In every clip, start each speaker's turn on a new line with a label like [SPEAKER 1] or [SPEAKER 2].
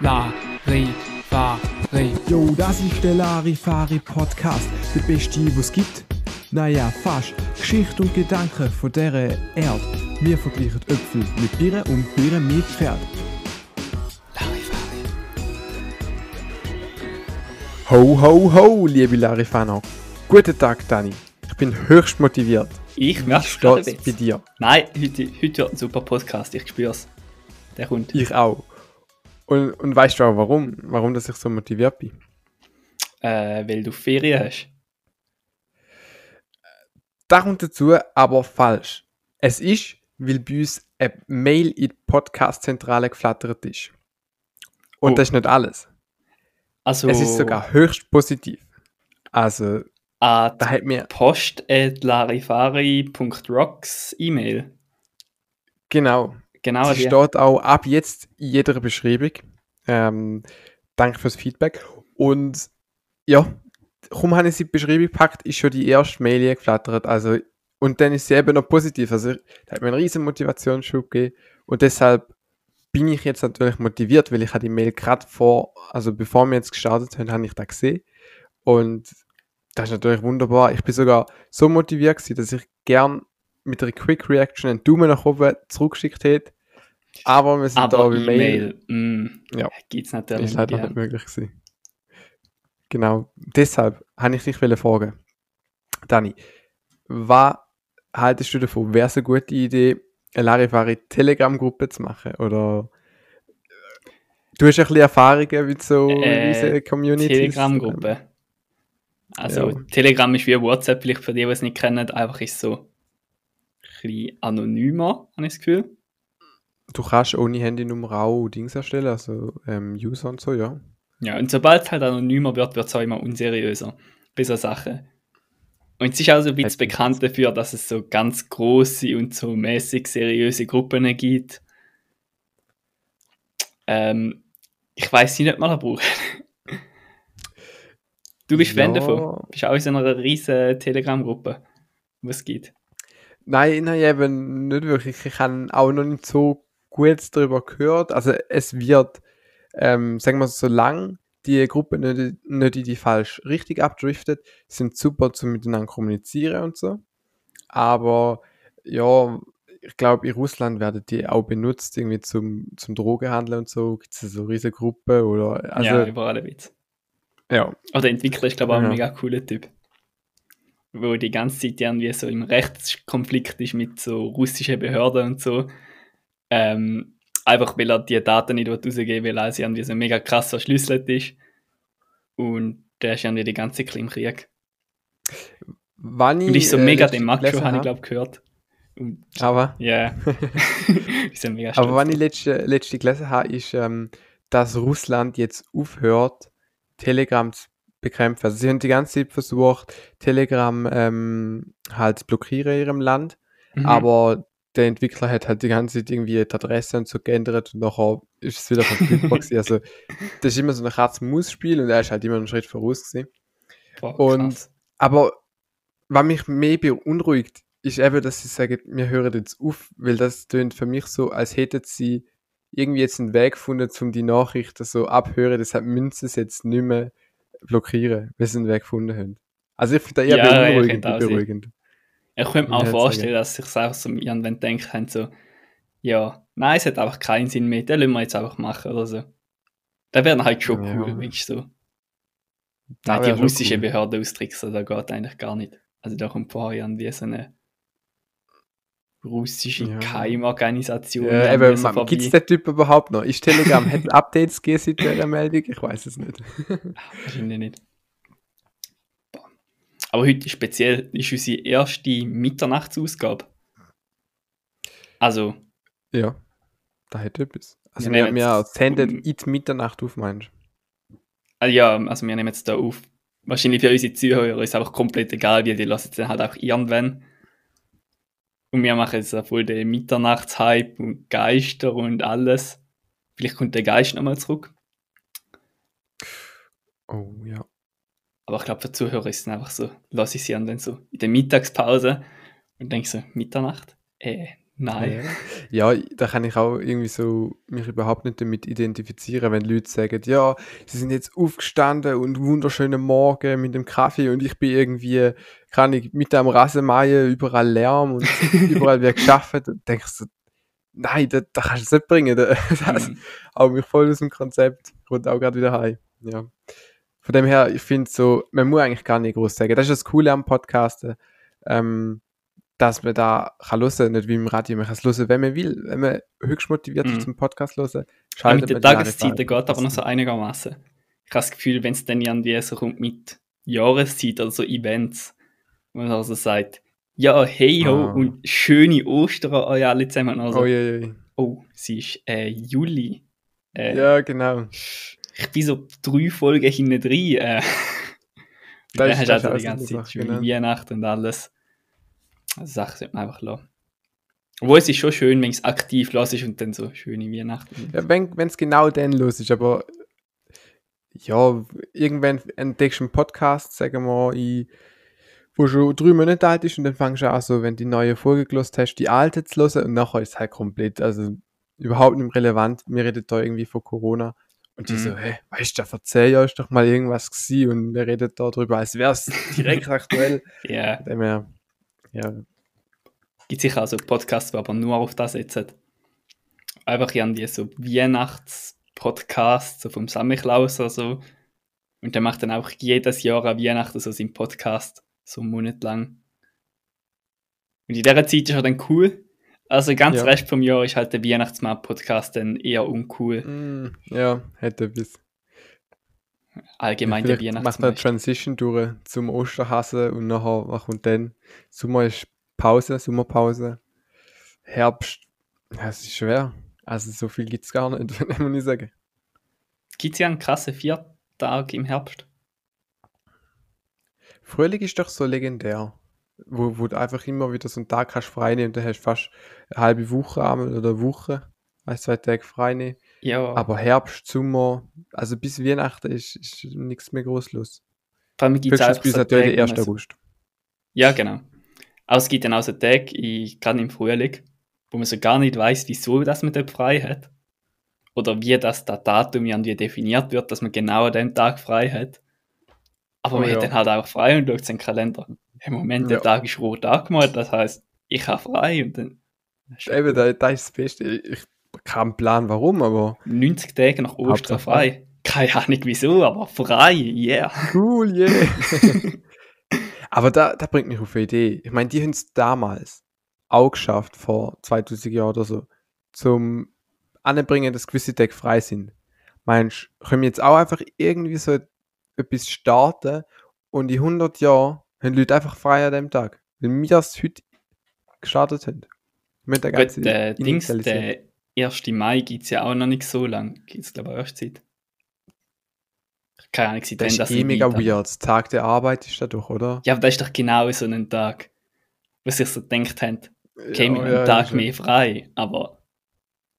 [SPEAKER 1] Larifari.
[SPEAKER 2] Jo, das ist der Larifari Podcast, der beste, was gibt. Naja, fast. Geschichte und Gedanken von dieser Erde. Wir vergleichen Äpfel mit Birnen und Birnen mit Pferd.
[SPEAKER 1] Larifari.
[SPEAKER 2] Ho, ho, ho, liebe Larifaner. Guten Tag, Dani. Ich bin höchst motiviert.
[SPEAKER 3] Ich merke gerade
[SPEAKER 2] bei dir?
[SPEAKER 3] Nein, heute, heute wird ein super Podcast, ich spür's. Der kommt.
[SPEAKER 2] Ich auch. Und, und weißt du auch warum? Warum dass ich so motiviert bin?
[SPEAKER 3] Äh, weil du Ferien hast.
[SPEAKER 2] Da kommt dazu, aber falsch. Es ist, weil bei uns eine Mail in die Podcast-Zentrale geflattert ist. Und
[SPEAKER 3] Oh.
[SPEAKER 2] das ist nicht alles.
[SPEAKER 3] Also
[SPEAKER 2] Es ist sogar höchst positiv. Also, da hat mir,
[SPEAKER 3] post.larifari.rocks E-Mail.
[SPEAKER 2] genau,
[SPEAKER 3] Genau, die.
[SPEAKER 2] steht auch ab jetzt in jeder Beschreibung. Ähm, danke fürs Feedback. Und ja, kaum habe ich sie in die Beschreibung gepackt, ist schon die erste Mail geflattert. Also, und dann ist sie eben noch positiv. Also, da hat mir einen riesen Motivationsschub gegeben. Und deshalb bin ich jetzt natürlich motiviert, weil ich habe die Mail gerade vor, also bevor wir jetzt gestartet haben, habe ich da gesehen. Und das ist natürlich wunderbar. Ich bin sogar so motiviert gewesen, dass ich gern mit einer Quick Reaction einen Daumen nach oben zurückgeschickt hätte. Aber wir sind da
[SPEAKER 3] aber
[SPEAKER 2] bei Mail.
[SPEAKER 3] E-Mail. Mm,
[SPEAKER 2] Ja.
[SPEAKER 3] Gibt's natürlich
[SPEAKER 2] Ist leider
[SPEAKER 3] gern.
[SPEAKER 2] nicht möglich gewesen. Genau. Deshalb habe ich dich fragen. Dani, was haltest du davon? Wäre es eine gute Idee, eine Larifari Telegram-Gruppe zu machen? Oder äh, du hast ein bisschen Erfahrungen mit so
[SPEAKER 3] Äh,
[SPEAKER 2] diese Communities?
[SPEAKER 3] Telegram-Gruppe. Also,
[SPEAKER 2] Ja.
[SPEAKER 3] Telegram ist wie WhatsApp, vielleicht für die, die es nicht kennen, einfach ist so ein bisschen anonymer, habe ich das Gefühl.
[SPEAKER 2] Du kannst ohne Handynummer auch Dings erstellen, also ähm, User und so, ja.
[SPEAKER 3] Ja, und sobald es halt anonymer wird, wird es auch immer unseriöser bei so Sachen. Und es ist auch so ein bisschen bekannt dafür, dass es so ganz große und so mäßig seriöse Gruppen gibt. Ähm, ich weiß nicht, ob man das braucht. Du bist Fan
[SPEAKER 2] Ja.
[SPEAKER 3] davon. Bist auch in so einer riesen Telegram-Gruppe, wo es gibt.
[SPEAKER 2] Nein, nein, eben nicht wirklich. Ich habe auch noch nicht so gut darüber gehört. Also es wird, ähm, sagen wir so, solange die Gruppe nicht, nicht in die falsch richtig abdriftet, sind super zum miteinander kommunizieren und so. Aber ja, ich glaube, in Russland werden die auch benutzt, irgendwie zum, zum Drogenhandel und so. Gibt es so riesige Gruppen oder also
[SPEAKER 3] ja, überall ein bisschen.
[SPEAKER 2] ja,
[SPEAKER 3] Aber der Entwickler ist, glaube ich, auch
[SPEAKER 2] Ja.
[SPEAKER 3] ein mega cooler Typ. Wo die ganze Zeit irgendwie so im Rechtskonflikt ist mit so russischen Behörden und so. Ähm, einfach weil er die Daten nicht rausgeben will, weil er irgendwie so mega krass verschlüsselt ist. Und der ist irgendwie die ganze Zeit im Krieg.
[SPEAKER 2] Wann ich,
[SPEAKER 3] Und so
[SPEAKER 2] äh,
[SPEAKER 3] mega
[SPEAKER 2] letztens
[SPEAKER 3] den Macho, habe ich glaube gehört. Und,
[SPEAKER 2] Aber
[SPEAKER 3] ja. so mega
[SPEAKER 2] Aber was
[SPEAKER 3] stolz
[SPEAKER 2] ich letzte, letzte gelesen habe, ist, ähm, dass Russland jetzt aufhört, Telegram zu bekämpfen. Also sie haben die ganze Zeit versucht, Telegram ähm, halt zu blockieren in ihrem Land,
[SPEAKER 3] Mhm.
[SPEAKER 2] aber der Entwickler hat halt die ganze Zeit irgendwie die Adresse und so geändert und nachher ist es wieder verfügbar gewesen. Also das ist immer so ein Katz-Maus-Spiel und er ist halt immer einen Schritt voraus gewesen.
[SPEAKER 3] Boah,
[SPEAKER 2] und-. Aber was mich mehr beunruhigt, ist eben, dass sie sagen, wir hören jetzt auf, weil das tönt für mich so, als hätten sie irgendwie jetzt einen Weg gefunden, um die Nachrichten so abhören, deshalb müssen sie es jetzt nicht mehr blockieren, weil sie einen Weg gefunden haben. Also ich finde das eher
[SPEAKER 3] Ja, ja,
[SPEAKER 2] beunruhigend,
[SPEAKER 3] Ich könnte mir auch vorstellen, dass sich einfach so irgendwann denkt haben, so, ja, nein, es hat einfach keinen Sinn mehr, den lassen wir jetzt einfach machen oder so. Das wäre halt schon
[SPEAKER 2] Ja.
[SPEAKER 3] cool, wenn ich so.
[SPEAKER 2] Das
[SPEAKER 3] Nein, die russische
[SPEAKER 2] cool.
[SPEAKER 3] Behörde austricksen, das geht eigentlich gar nicht. Also da kommt vorher irgendwie so eine russische
[SPEAKER 2] Ja.
[SPEAKER 3] Geheimorganisation.
[SPEAKER 2] Ja, eben,
[SPEAKER 3] so
[SPEAKER 2] gibt es den Typ überhaupt noch? Ist Telegram, hat Updates gegeben seit dieser Meldung? Ich weiß es nicht.
[SPEAKER 3] Wahrscheinlich nicht. Aber heute speziell ist unsere erste Mitternachtsausgabe. Also,
[SPEAKER 2] Ja, da hat etwas. Also
[SPEAKER 3] Wir
[SPEAKER 2] wir,
[SPEAKER 3] nehmen
[SPEAKER 2] wir
[SPEAKER 3] jetzt-
[SPEAKER 2] in die Mitternacht auf, meinst du?
[SPEAKER 3] Ah ja, also wir nehmen jetzt da auf. Wahrscheinlich für unsere Zuhörer ist es einfach komplett egal, wie die lassen es dann halt auch irgendwann. Und wir machen jetzt auch voll den Mitternachtshype und Geister und alles. Vielleicht kommt der Geist nochmal zurück.
[SPEAKER 2] Oh ja.
[SPEAKER 3] Aber ich glaube, für Zuhörer ist es einfach so, lasse ich sie dann so in der Mittagspause und denke so, Mitternacht? Äh, Nein.
[SPEAKER 2] Ja, da kann ich auch irgendwie so mich überhaupt nicht damit identifizieren, wenn Leute sagen, ja, sie sind jetzt aufgestanden und wunderschönen Morgen mit dem Kaffee und ich bin irgendwie, kann ich mit am Rasenmähen überall Lärm und überall wird geschafft. Und denkst so, nein, das, das kannst du nicht bringen. Das
[SPEAKER 3] Mhm.
[SPEAKER 2] auch mich voll aus dem Konzept. Ich wollte auch gerade wieder heim. Ja. Von dem her, ich finde so, man muss eigentlich gar nicht groß sagen. Das ist das Coole am Podcasten, ähm, dass man da kann hören, nicht wie im Radio, man kann es hören, wenn man will. Wenn man höchst motiviert ist zum Podcast hören,
[SPEAKER 3] Ja,
[SPEAKER 2] schaltet
[SPEAKER 3] mit den Tageszeiten geht aber noch so einigermaßen. Ich habe das Gefühl, wenn es dann irgendwie so kommt mit Jahreszeit oder so Events, wo man also sagt, ja, hey ho
[SPEAKER 2] Ah.
[SPEAKER 3] und schöne Ostern an euch alle zusammen. Also,
[SPEAKER 2] Oh je, je.
[SPEAKER 3] oh, sie ist äh, Juli. Äh,
[SPEAKER 2] Ja, genau.
[SPEAKER 3] Ich bin so drei Folgen hinten drin. Äh.
[SPEAKER 2] Das
[SPEAKER 3] Dann
[SPEAKER 2] ist-
[SPEAKER 3] hast du also
[SPEAKER 2] auch
[SPEAKER 3] die ganze Zeit
[SPEAKER 2] Sache,
[SPEAKER 3] schöne
[SPEAKER 2] genau.
[SPEAKER 3] Weihnachten und alles. Also Sachen sollte man einfach lassen. Obwohl es ist schon schön, wenn es aktiv los ist und dann so schöne Weihnachten.
[SPEAKER 2] Ja, wenn es genau dann los ist, aber ja, irgendwann entdeckst du einen Podcast, sagen wir, in, wo schon drei Monate alt ist und dann fängst du an, so, wenn die neue Folge gelost hast, die alte zu hören und nachher ist es halt komplett, also überhaupt nicht relevant. Wir reden da irgendwie von Corona und die
[SPEAKER 3] Mhm.
[SPEAKER 2] so, hä, weißt du, vor zehn Jahren ist doch mal irgendwas gewesen und wir reden da drüber, als wäre es direkt aktuell. Dem her, ja,
[SPEAKER 3] gibt sicher also Podcasts, die aber nur auf das setzen. Einfach irgendwie so Weihnachts-Podcasts, so vom Samichlaus oder so. Und der macht dann auch jedes Jahr an Weihnachten so seinen Podcast, so einen Monat lang. Und in dieser Zeit ist er dann cool. Also ganzen
[SPEAKER 2] Ja.
[SPEAKER 3] Rest vom Jahr ist halt der Weihnachtsmarkt-Podcast dann eher uncool.
[SPEAKER 2] mm, ja, hätte etwas.
[SPEAKER 3] Allgemein
[SPEAKER 2] Vielleicht
[SPEAKER 3] der
[SPEAKER 2] macht er eine. Transition durch zum Osterhasen und nachher was kommt dann? Sommer ist Pause, Sommerpause. Herbst, ja, es ist schwer. Also so viel gibt es gar nicht, muss ich sagen.
[SPEAKER 3] Gibt es ja einen krassen Viertag im Herbst?
[SPEAKER 2] Frühling ist doch so legendär. Wo, wo du einfach immer wieder so einen Tag kannst frei nehmen und dann hast du fast eine halbe Woche einmal oder eine Woche, ein, zwei Tage frei nehmen.
[SPEAKER 3] Ja,
[SPEAKER 2] Aber Herbst, Sommer, also bis Weihnachten ist, ist nichts mehr groß los.
[SPEAKER 3] vor allem gibt es
[SPEAKER 2] bis natürlich
[SPEAKER 3] wo
[SPEAKER 2] 1.
[SPEAKER 3] man so-
[SPEAKER 2] August.
[SPEAKER 3] Ja, genau. Aber es gibt dann auch so Tage, in- gerade im Frühling, wo man so gar nicht weiß, wieso dass man dort frei hat. Oder wie das da Datum irgendwie definiert wird, dass man genau an dem Tag frei hat. Aber
[SPEAKER 2] Oh
[SPEAKER 3] man
[SPEAKER 2] ja.
[SPEAKER 3] hat dann halt auch frei und schaut seinen Kalender. Im Moment, der
[SPEAKER 2] Ja.
[SPEAKER 3] Tag ist rot angemalt, das heißt, ich habe frei und dann
[SPEAKER 2] Eben, da, da ist das Beste. Ich habe keinen Plan, warum, aber
[SPEAKER 3] 90 Tage nach Ostern
[SPEAKER 2] Hauptsache
[SPEAKER 3] frei. Keine Ahnung wieso, aber frei, yeah.
[SPEAKER 2] cool, yeah. aber da, da bringt mich auf eine Idee. Ich meine, die haben es damals auch geschafft, vor 2000 Jahren oder so, zum Anbringen, dass gewisse Tage frei sind. Meinst du, können wir jetzt auch einfach irgendwie so etwas starten und in 100 Jahren haben die Leute einfach frei an dem Tag? Wenn wir es heute gestartet haben. Mit der ganzen
[SPEAKER 3] Gut, der Dings, der 1. Mai gibt es ja auch noch nicht so lange. Gibt es, glaube ich, erst seit. Keine Ahnung, seit
[SPEAKER 2] Das ist eh
[SPEAKER 3] nicht
[SPEAKER 2] mega weird. Tag der Arbeit ist da doch, oder?
[SPEAKER 3] Ja, aber das ist doch genau so ein Tag, wo sich so gedacht haben, okay,
[SPEAKER 2] Ja,
[SPEAKER 3] haben
[SPEAKER 2] ja,
[SPEAKER 3] einen Tag mehr frei, aber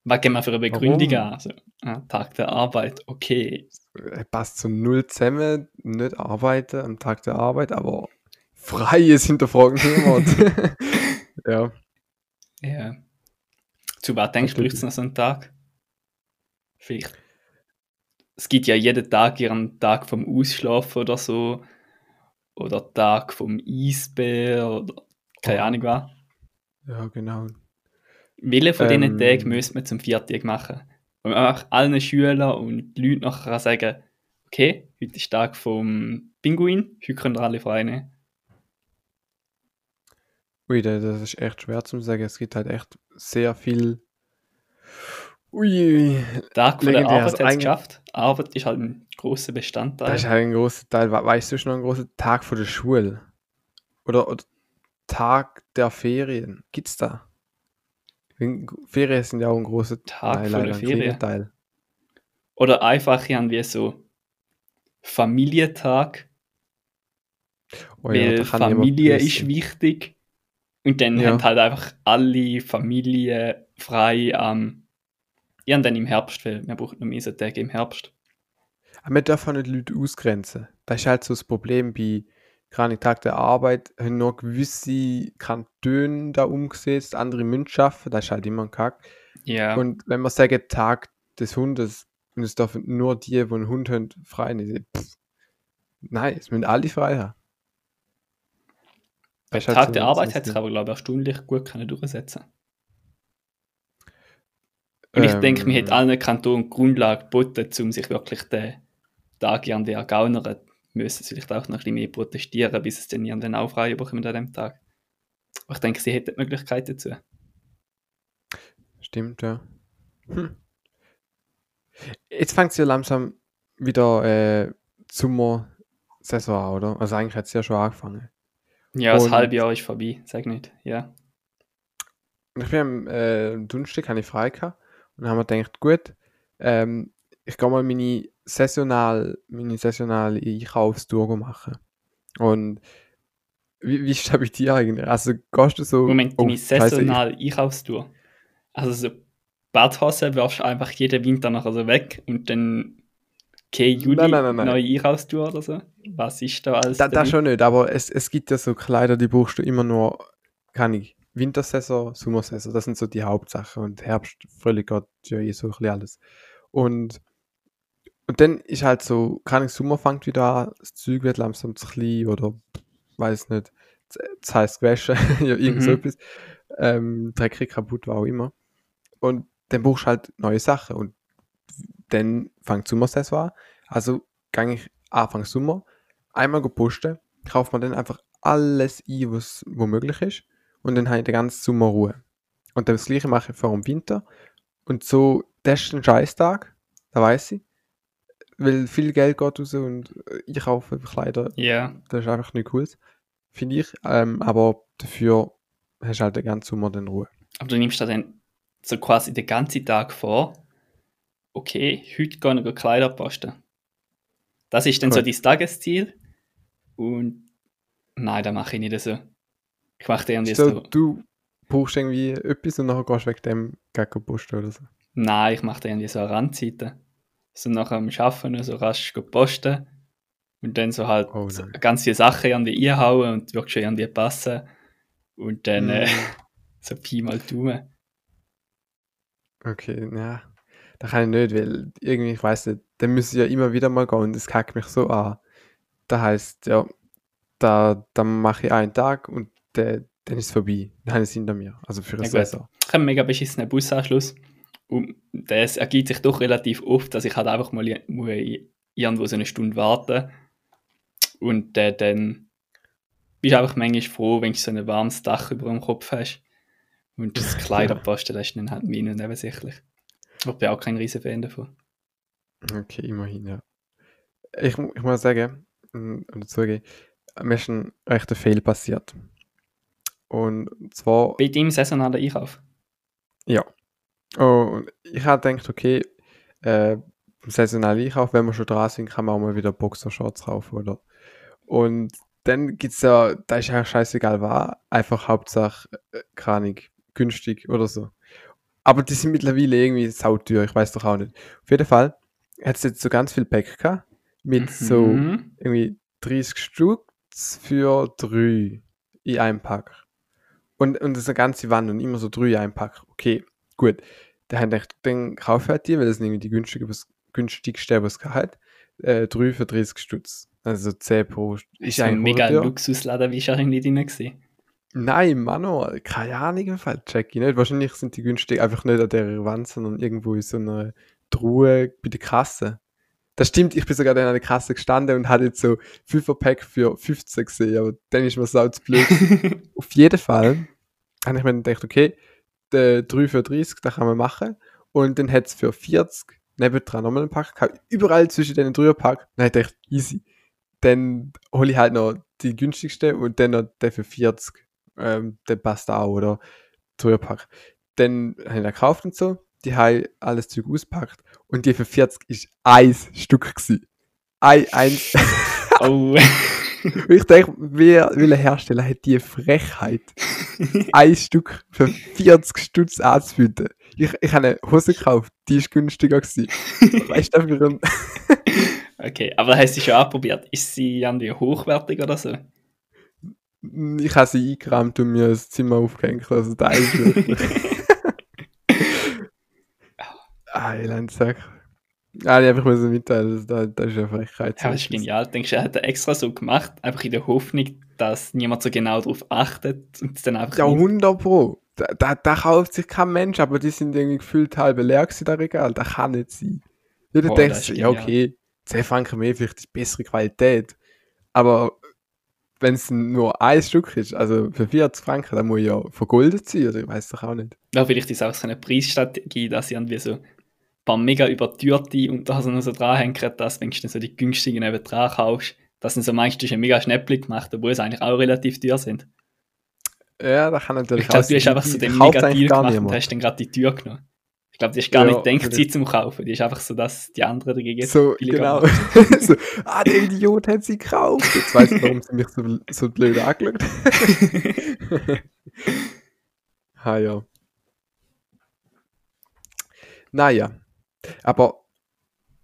[SPEAKER 3] was geben wir für eine Begründung
[SPEAKER 2] Warum?
[SPEAKER 3] an? Also, ah, Tag der Arbeit, okay.
[SPEAKER 2] äh, passt so null zusammen, nicht arbeiten am Tag der Arbeit, aber frei ist hinterfragen niemand. ja,
[SPEAKER 3] Ja. Zu was denkst du, braucht es noch so einen Tag? Vielleicht. Es gibt ja jeden Tag ihren Tag vom Ausschlafen oder so. Oder Tag vom Eisbär oder keine
[SPEAKER 2] Oh.
[SPEAKER 3] Ahnung was.
[SPEAKER 2] ja, genau.
[SPEAKER 3] Welche von diesen
[SPEAKER 2] Ähm.
[SPEAKER 3] Tagen müsste man zum Viertag machen? Man einfach allen Schülern und Leuten nachher sagen okay, heute ist Tag vom Pinguin, heute können ihr alle frei nehmen.
[SPEAKER 2] Ui, da- das ist echt schwer zu sagen. Es gibt halt echt sehr viel. Ui,
[SPEAKER 3] Tag von der Arbeit
[SPEAKER 2] also
[SPEAKER 3] hat es
[SPEAKER 2] eigentlich-
[SPEAKER 3] geschafft. Arbeit ist halt ein grosser Bestandteil.
[SPEAKER 2] das ist halt ein großer Teil. We- Weißt du schon noch ein großer Tag vor der Schule? Oder, oder Tag der Ferien? Gibt's da? Ferien sind ja auch ein großer
[SPEAKER 3] Tag vor
[SPEAKER 2] leider
[SPEAKER 3] der Ferien.
[SPEAKER 2] Teil.
[SPEAKER 3] Oder einfach irgendwie so Familientag,
[SPEAKER 2] Oh ja,
[SPEAKER 3] weil Familie ist wichtig. Und dann
[SPEAKER 2] Ja.
[SPEAKER 3] haben halt einfach alle Familien frei am. ja, und dann im Herbst, weil man braucht noch mehr so Tage im Herbst.
[SPEAKER 2] Aber man darf auch nicht Leute ausgrenzen. Das ist halt so das Problem bei, keine Tag der Arbeit, haben nur gewisse Kantone da umgesetzt, andere müssen schaffen, das ist halt immer ein Kack.
[SPEAKER 3] Ja,
[SPEAKER 2] Und wenn wir sagen Tag des Hundes, und es dürfen nur die, die einen Hund haben, frei nehmen, nein, es müssen alle frei haben. Ist halt
[SPEAKER 3] Tag der Arbeit hätte sich aber, glaube ich, erstaunlich gut können durchsetzen Und ich denke, mir hätte
[SPEAKER 2] Ähm,
[SPEAKER 3] allen Kantonen Grundlage geboten, um sich wirklich den Tag an der ergaunern, müssen sie vielleicht auch noch ein bisschen mehr protestieren, bis es dann irgendwann auch frei bekommen an dem Tag. Aber ich denke, sie hätten die Möglichkeit dazu.
[SPEAKER 2] Stimmt, ja. Hm. Jetzt fängt es ja langsam wieder äh, Sommersaison an, oder? Also eigentlich hat es ja schon angefangen.
[SPEAKER 3] Ja, das
[SPEAKER 2] Und-
[SPEAKER 3] halbe Jahr ist vorbei, sag nicht. Ja.
[SPEAKER 2] Ich bin am äh, Donnerstag hatte ich frei gehabt und dann haben wir gedacht, gut, ähm, ich gehe mal meine saisonal, meine saisonale Einkaufstour machen. Und wie, wie ist das bei dir eigentlich? Also gehst du so...
[SPEAKER 3] Moment,
[SPEAKER 2] oh,
[SPEAKER 3] deine saisonale Einkaufstour. Also so Badhosen wirfst du einfach jeden Winter nachher so weg und dann keine Juli
[SPEAKER 2] Nein, nein, nein, nein.
[SPEAKER 3] neue Einkaufstour oder so. Was ist da alles
[SPEAKER 2] Da, da
[SPEAKER 3] dabei?
[SPEAKER 2] schon nicht, aber es, es gibt ja so Kleider, die brauchst du immer nur, kann ich, Wintersaison, Sommersaison, das sind so die Hauptsachen und Herbst, Frühling geht ja eh so ein bisschen alles. Und, und dann ist halt so, kann ich, Sommer fängt wieder an, das Zeug wird langsam zu klein oder, weiß nicht, das heißt gewaschen, ja, irgend so
[SPEAKER 3] Mhm.
[SPEAKER 2] etwas, ähm, dreckig, kaputt, war auch immer. Und dann brauchst du halt neue Sachen und dann fängt Sommersaison an, also gehe ich Anfang Sommer, einmal posten, kauft man dann einfach alles ein, was wo möglich ist. Und dann habe ich den ganzen Sommer Ruhe. Und dann das gleiche mache ich vor dem Winter. Und so, das ist ein Scheißtag, da weiß ich. Weil viel Geld geht raus und ich kaufe Kleider,
[SPEAKER 3] Ja,
[SPEAKER 2] das ist einfach nicht cool. Finde ich. Ähm, aber dafür hast du halt den ganzen Sommer dann Ruhe.
[SPEAKER 3] aber du nimmst da dann so quasi den ganzen Tag vor, okay, heute gehe ich Kleider posten. Das ist dann so
[SPEAKER 2] Cool.
[SPEAKER 3] dein Tagesziel und nein, das mache ich nicht so. Ich mache dann
[SPEAKER 2] So,
[SPEAKER 3] so,
[SPEAKER 2] du brauchst irgendwie etwas und nachher gehst du wegen dem gegen posten oder so.
[SPEAKER 3] nein, ich mache dann irgendwie so eine Randseite. So nach dem Arbeiten so rasch posten und dann so halt
[SPEAKER 2] Oh
[SPEAKER 3] so
[SPEAKER 2] nein.
[SPEAKER 3] ganz viele Sachen irgendwie einhauen und wirklich schon irgendwie passen und dann äh,
[SPEAKER 2] Mm.
[SPEAKER 3] so Pi mal Daumen.
[SPEAKER 2] Okay, ja. Da kann ich nicht, weil irgendwie, ich weiß nicht, dann müssen ja immer wieder mal gehen und das kackt mich so an. Da heißt ja, da, dann mache ich einen Tag und der, dann ist es vorbei. Dann habe ich es hinter mir. Also für eine
[SPEAKER 3] Ja.
[SPEAKER 2] Saison.
[SPEAKER 3] Ich habe einen mega beschissenen Busanschluss und das ergibt sich doch relativ oft, dass ich halt einfach mal muss irgendwo so eine Stunde warten und äh, dann bist du einfach manchmal froh, wenn du so ein warmes Dach über dem Kopf hast und das Kleiderposten, das ist dann halt mir nebensächlich. Ich bin auch kein riesen Fan davon.
[SPEAKER 2] Okay, immerhin, ja. Ich, ich muss sagen, mm, oder zugeben, mir ist ein rechter Fehl passiert. Und zwar
[SPEAKER 3] Bei deinem saisonalen Einkauf?
[SPEAKER 2] Ja. Oh, und ich habe gedacht, okay, äh, saisonalen Einkauf, wenn wir schon dran sind, kann man auch mal wieder Boxershorts kaufen, oder? Und dann gibt's ja, da ist ja scheißegal was, einfach Hauptsache, äh, Ahnung, günstig oder so. Aber die sind mittlerweile irgendwie sauteuer, ich weiß doch auch nicht. Auf jeden Fall hat es jetzt so ganz viel Pack gehabt, mit so
[SPEAKER 3] Mhm.
[SPEAKER 2] irgendwie 30 Stück für drei in einem Pack. Und, und das ist eine ganze Wand und immer so drei in einem Pack. Okay, gut. Da haben gedacht, dann kaufe halt die, weil das sind irgendwie die günstige, was, günstigste, was es hat. Äh, drei für 30 Stutz. Also 10 pro St-
[SPEAKER 3] Ist ein mega. Luxusladen, irgendwie drin gewesen?
[SPEAKER 2] Nein, Mano, keine Ahnung, im Fall check ich nicht. Wahrscheinlich sind die günstig einfach nicht an der Wand, sondern irgendwo in so einer Truhe bei der Kasse. Das stimmt, ich bin sogar dann an der Kasse gestanden und hatte jetzt so 5 Pack für 15 gesehen, aber dann ist mir so zu blöd. Auf jeden Fall habe ich mir dann gedacht, okay, der 3 für 30, da kann man machen. Und dann hat es für 40 nebendran nochmal einen Pack gehabt. Überall zwischen den drei Pack. Dann habe ich gedacht, easy. Dann hole ich halt noch die günstigste und dann noch der für 40. Ähm, der passt auch, oder? Dreierpack. Dann habe ich den gekauft und so. Die haben alles Zeug auspackt. Und die für 40 ist ein Stück gewesen. Ein, eins.
[SPEAKER 3] oh.
[SPEAKER 2] Ich denke, wer, welcher Hersteller hat die Frechheit, ein Stück für 40 Stutz anzubieten? Ich, ich habe eine Hose gekauft, die ist günstiger gewesen. Weißt du, ein,
[SPEAKER 3] okay, aber hast du sie schon anprobiert? Ist sie irgendwie hochwertig oder so?
[SPEAKER 2] Ich habe sie eingerammt und mir das Zimmer aufgehängt. Also da ist wirklich. ah, Elendsack. Ah, ich einfach müssen mitteilen, das, das ist eine Frechheit.
[SPEAKER 3] Ja, das ist genial. Denkst du, er hat das extra so gemacht, einfach in der Hoffnung, dass niemand so genau darauf achtet und es dann einfach.
[SPEAKER 2] Ja,
[SPEAKER 3] nicht-
[SPEAKER 2] 100 Pro. Da, da, da kauft sich kein Mensch, aber die sind irgendwie gefühlt halb leer gewesen, das Regal. Das kann nicht sein. Jeder
[SPEAKER 3] Boah,
[SPEAKER 2] denkt
[SPEAKER 3] das
[SPEAKER 2] ja, okay, 10 Franken mehr, vielleicht ist bessere Qualität. Aber wenn es nur ein Stück ist, also für 40 Franken, dann muss ja vergoldet sein, oder ich weiß doch auch nicht.
[SPEAKER 3] Ja, vielleicht ist es auch so eine Preisstrategie, dass sie irgendwie so ein paar mega übertürte und da so noch so dranhängen, dass wenn du dann so die günstigen eben dran kaufst, dass dann so hast ein mega Schnäppchen gemacht, obwohl es eigentlich auch relativ teuer sind.
[SPEAKER 2] Ja, das kann natürlich
[SPEAKER 3] Ich glaube,
[SPEAKER 2] auch
[SPEAKER 3] du hast
[SPEAKER 2] sein.
[SPEAKER 3] einfach so den mega Deal gemacht und hast dann gerade die Tür genommen. Ich glaube, die hast gar
[SPEAKER 2] Ja,
[SPEAKER 3] nicht gedacht, sie zum Kaufen. Die ist einfach so, dass die anderen dagegen
[SPEAKER 2] So, genau. so, ah, der Idiot hat sie gekauft. Jetzt weiß ich, warum sie mich so, so blöd angeschaut Ha, ja. Naja. Aber,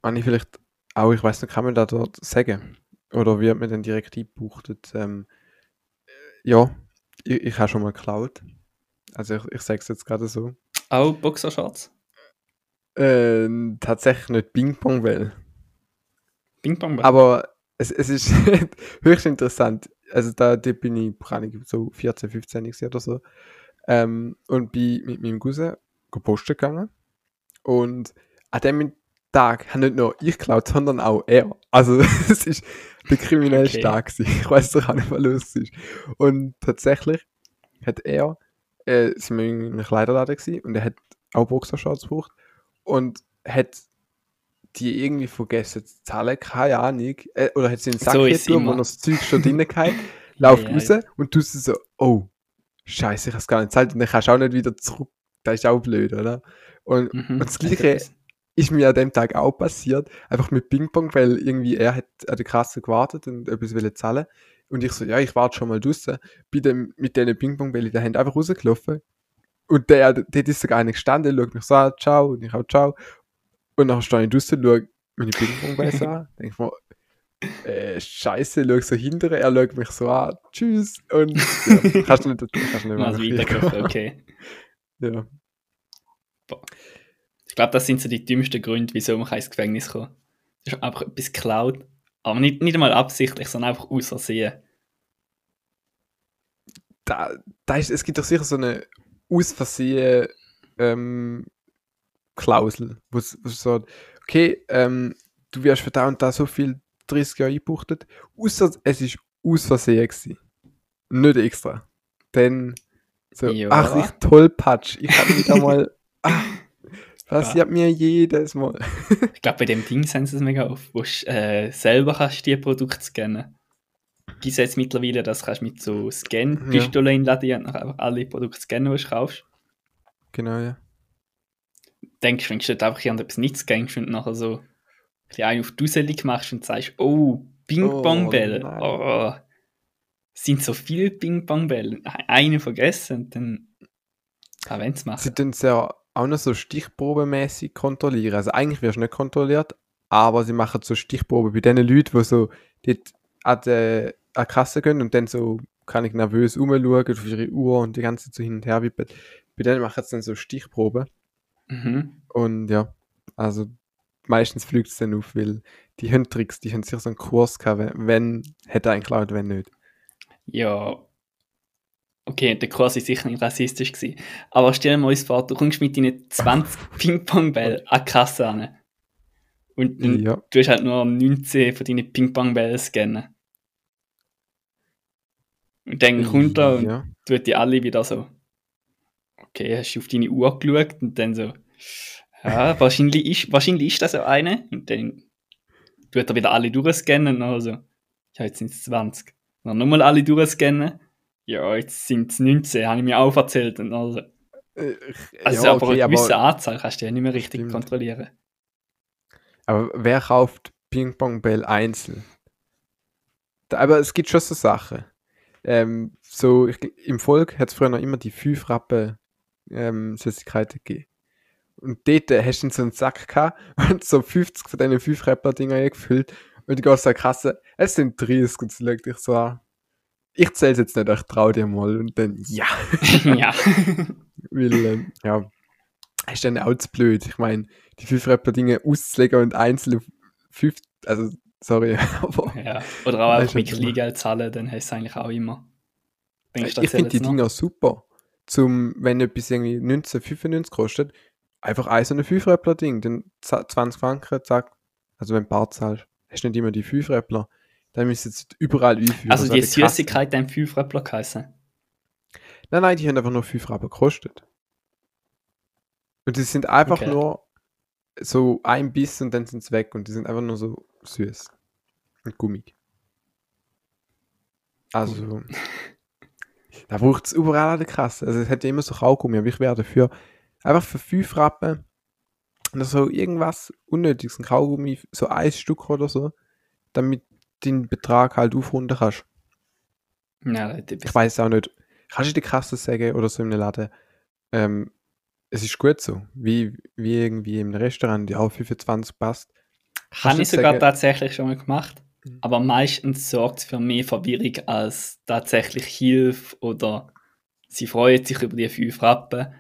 [SPEAKER 2] wenn ich vielleicht auch, ich weiß nicht, kann man da dort sagen? Oder wird man dann direkt eingebuchtet? Ähm, ja, ich, ich habe schon mal geklaut. Also, ich, ich sage es jetzt gerade so.
[SPEAKER 3] Auch Boxershorts?
[SPEAKER 2] Äh, tatsächlich nicht Ping-Pong-Bell.
[SPEAKER 3] Ping-Pong?
[SPEAKER 2] Aber es, es ist höchst interessant. Also da, da bin ich Ahnung, so 14, 15 gewesen oder so. Ähm, und bin mit meinem Cousin gepostet gegangen. Und an dem Tag hat nicht nur ich geklaut, sondern auch er. Also es ist der kriminellste
[SPEAKER 3] Okay.
[SPEAKER 2] Tag gewesen. Ich weiß doch auch nicht, was los ist. Und tatsächlich hat er, äh, sind wir in einem Kleiderladen gewesen und er hat auch Boxershorts gebraucht und hat die irgendwie vergessen zu zahlen, keine Ahnung. Äh, oder hat sie in den Sack
[SPEAKER 3] So
[SPEAKER 2] getan, wo noch das Zeug schon drin hat, läuft
[SPEAKER 3] Ja, ja,
[SPEAKER 2] raus und du so, oh, scheiße, ich hab's gar nicht gezahlt und dann kannst du auch nicht wieder zurück. Das ist auch blöd, oder? Und,
[SPEAKER 3] Mhm.
[SPEAKER 2] und das Gleiche ist mir an dem Tag auch passiert, einfach mit Ping-Pong, weil irgendwie er hat an der Kasse gewartet und etwas wollte zahlen. Und ich so, ja, ich warte schon mal draussen. Bin dann mit diesen Ping-Pong-Bällen in der Hand einfach rausgelaufen. Und der, der ist sogar einer gestanden, schaut mich so an, ciao, und ich auch ciao. Und dann stehe ich draussen, schaue meine Ping-Pong-Bälle so an, denke mir, äh, scheiße, schau so hinterher, er schaut mich so an, tschüss. Und ja, kannst du nicht, kannst du nicht
[SPEAKER 3] Also
[SPEAKER 2] machen.
[SPEAKER 3] weitergelaufen, okay.
[SPEAKER 2] Ja.
[SPEAKER 3] Ich glaube, das sind so die dümmsten Gründe, wieso man ins Gefängnis kann. Das ist einfach etwas geklaut. Aber nicht, nicht einmal absichtlich, sondern einfach aus Versehen.
[SPEAKER 2] da, da ist, es gibt doch sicher so eine aus Versehen ähm, Klausel, wo es sagt, okay, ähm, du wirst für da und da so viel 30 Jahre eingebuchtet, außer es ist aus Versehen gewesen. Nicht extra. Dann so,
[SPEAKER 3] Ja.
[SPEAKER 2] ach, ich tollpatsch, ich habe wieder mal, ah, passiert mir jedes Mal.
[SPEAKER 3] Ich glaube, bei dem Ding sind sie es mega oft, wo du äh, selber kannst die Produkte scannen. Gibt es jetzt mittlerweile, das kannst du mit so Scan-Pistolen inladieren und einfach alle Produkte scannen, die du kaufst.
[SPEAKER 2] Genau, ja.
[SPEAKER 3] Denkst du, wenn du einfach irgendetwas nicht scannst und nachher so ein bisschen einen auf Ausstellung machst und sagst, oh, Ping-Pong-Bälle.
[SPEAKER 2] Oh.
[SPEAKER 3] Oh, sind so viele Ping-Pong-Bälle. Eine vergessen dann auch wenn es machen.
[SPEAKER 2] Sie tun es ja auch noch so stichprobenmäßig kontrollieren. Also eigentlich wirst du nicht kontrolliert, aber sie machen so Stichproben bei den Leuten, die so dort an die, an Kasse gehen und dann so, kann ich nervös rumschauen auf ihre Uhr und die ganze Zeit so hin und her wippen. Bei denen machen sie dann so Stichproben.
[SPEAKER 3] Mhm.
[SPEAKER 2] Und ja, also meistens fliegt es dann auf, weil die haben Tricks, die haben sicher so einen Kurs gehabt, wenn, wenn hätte er einen geklaut, wenn nicht.
[SPEAKER 3] Ja. Okay, der Kurs war sicher nicht rassistisch. Gewesen. Aber stell dir mal vor, du kommst mit deinen 20 Ping-Pong-Bällen an die Kasse an. Und dann
[SPEAKER 2] Ja.
[SPEAKER 3] du hast halt nur 19 von deinen Ping-Pong-Bällen scannen. Und dann kommt er und
[SPEAKER 2] ja.
[SPEAKER 3] tut die alle wieder so. Okay, hast du auf deine Uhr geschaut und dann so. Ja, wahrscheinlich ist, wahrscheinlich ist das so eine. Und dann tut er wieder alle durchscannen und so. Ja, jetzt sind es 20. Dann nochmal alle durchscannen. Ja, jetzt sind es 19, habe ich mir auch erzählt. Und also, also
[SPEAKER 2] ja,
[SPEAKER 3] aber
[SPEAKER 2] okay,
[SPEAKER 3] eine gewisse
[SPEAKER 2] aber,
[SPEAKER 3] Anzahl kannst du ja nicht mehr richtig
[SPEAKER 2] Stimmt.
[SPEAKER 3] kontrollieren.
[SPEAKER 2] aber wer kauft Ping-Pong-Ball einzeln? Aber es gibt schon so Sachen. Ähm, so, ich, im Volk hat es früher noch immer die fünf Rappen ähm, Süßigkeiten gegeben. Und dort äh, hast du so einen Sack gehabt und so 50 von diesen fünf Rapper-Dinger gefüllt. Und du gehst zur Kasse, es sind 30 und sie legt dich so an. Ich zähle es jetzt nicht, ich traue dir mal und dann ja.
[SPEAKER 3] ja.
[SPEAKER 2] Weil, ähm, ja, ist dann auch zu blöd. Ich meine, die fünf Rapper-Dinge auszulegen und einzeln auf fünf, also, sorry, aber
[SPEAKER 3] ja. Oder auch einfach mit Kleingeld zahlen, dann du es eigentlich auch immer. Denkst
[SPEAKER 2] ich finde die
[SPEAKER 3] noch?
[SPEAKER 2] Dinger super. Zum, wenn etwas irgendwie 1995 kostet, einfach ein so ein 5 Rappler Ding, dann za- 20 Franken, zack. Also wenn du Bar zahlst, hast du nicht immer die 5 Rappler. Dann müssen sie überall einführen.
[SPEAKER 3] Also
[SPEAKER 2] so
[SPEAKER 3] die. Süßigkeit haben 5 Rappler geheißen.
[SPEAKER 2] Nein, nein, die haben einfach nur 5 Rappen gekostet. Und die sind einfach
[SPEAKER 3] Okay.
[SPEAKER 2] nur so ein Biss und dann sind sie weg und die sind einfach nur so süß. Gummig. Also, da braucht es überall an der Kasse. Also es ja immer so Kaugummi, aber ich wäre dafür einfach für 5 Rappen und so irgendwas Unnötiges, ein Kaugummi, so ein Stück oder so, damit den Betrag halt aufrunden kannst.
[SPEAKER 3] Ja,
[SPEAKER 2] Ich weiß auch nicht. Kannst du die Kasse sagen oder so in einem Laden? Ähm, es ist gut so. Wie, wie irgendwie im Restaurant, die auch 25 passt.
[SPEAKER 3] Habe ich sogar
[SPEAKER 2] sagen-
[SPEAKER 3] tatsächlich schon mal gemacht. Aber meistens sorgt es für mehr Verwirrung als tatsächlich Hilfe oder sie freuen sich über die 5 Rappen.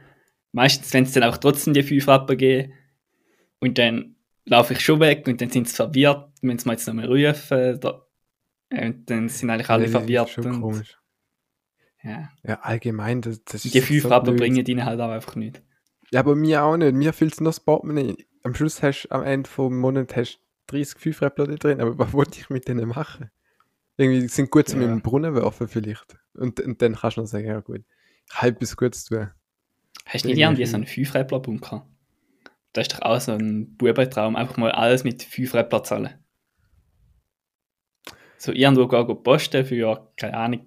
[SPEAKER 3] Meistens, wenn es dann auch trotzdem die 5 Rappen geben und dann laufe ich schon weg und dann sind sie verwirrt, wenn sie mal jetzt nochmal rufen. Da, und dann sind eigentlich alle
[SPEAKER 2] Nee, das ist
[SPEAKER 3] verwirrt.
[SPEAKER 2] Schon
[SPEAKER 3] Und,
[SPEAKER 2] komisch.
[SPEAKER 3] ja.
[SPEAKER 2] Ja, allgemein, das, das ist
[SPEAKER 3] Die 5
[SPEAKER 2] so
[SPEAKER 3] Rappen bringen ihnen halt auch einfach nicht.
[SPEAKER 2] Ja, aber mir auch nicht. Mir fehlt nur das Portemonnaie. Am Schluss hast du am Ende vom Monat hast 30 5 Rappler da drin, aber was wollte ich mit denen machen? Irgendwie sind gut zum
[SPEAKER 3] Ja.
[SPEAKER 2] in den Brunnen werfen vielleicht. Und, und dann kannst du noch sagen, ja gut, ich habe etwas Gutes zu tun.
[SPEAKER 3] Hast du nicht
[SPEAKER 2] Irgendwie-
[SPEAKER 3] so einen 5 Rappler Bunker? Das ist doch auch so ein Bubentraum, einfach mal alles mit 5 Rappler zahlen. So irgendwo gehen posten für, keine Ahnung,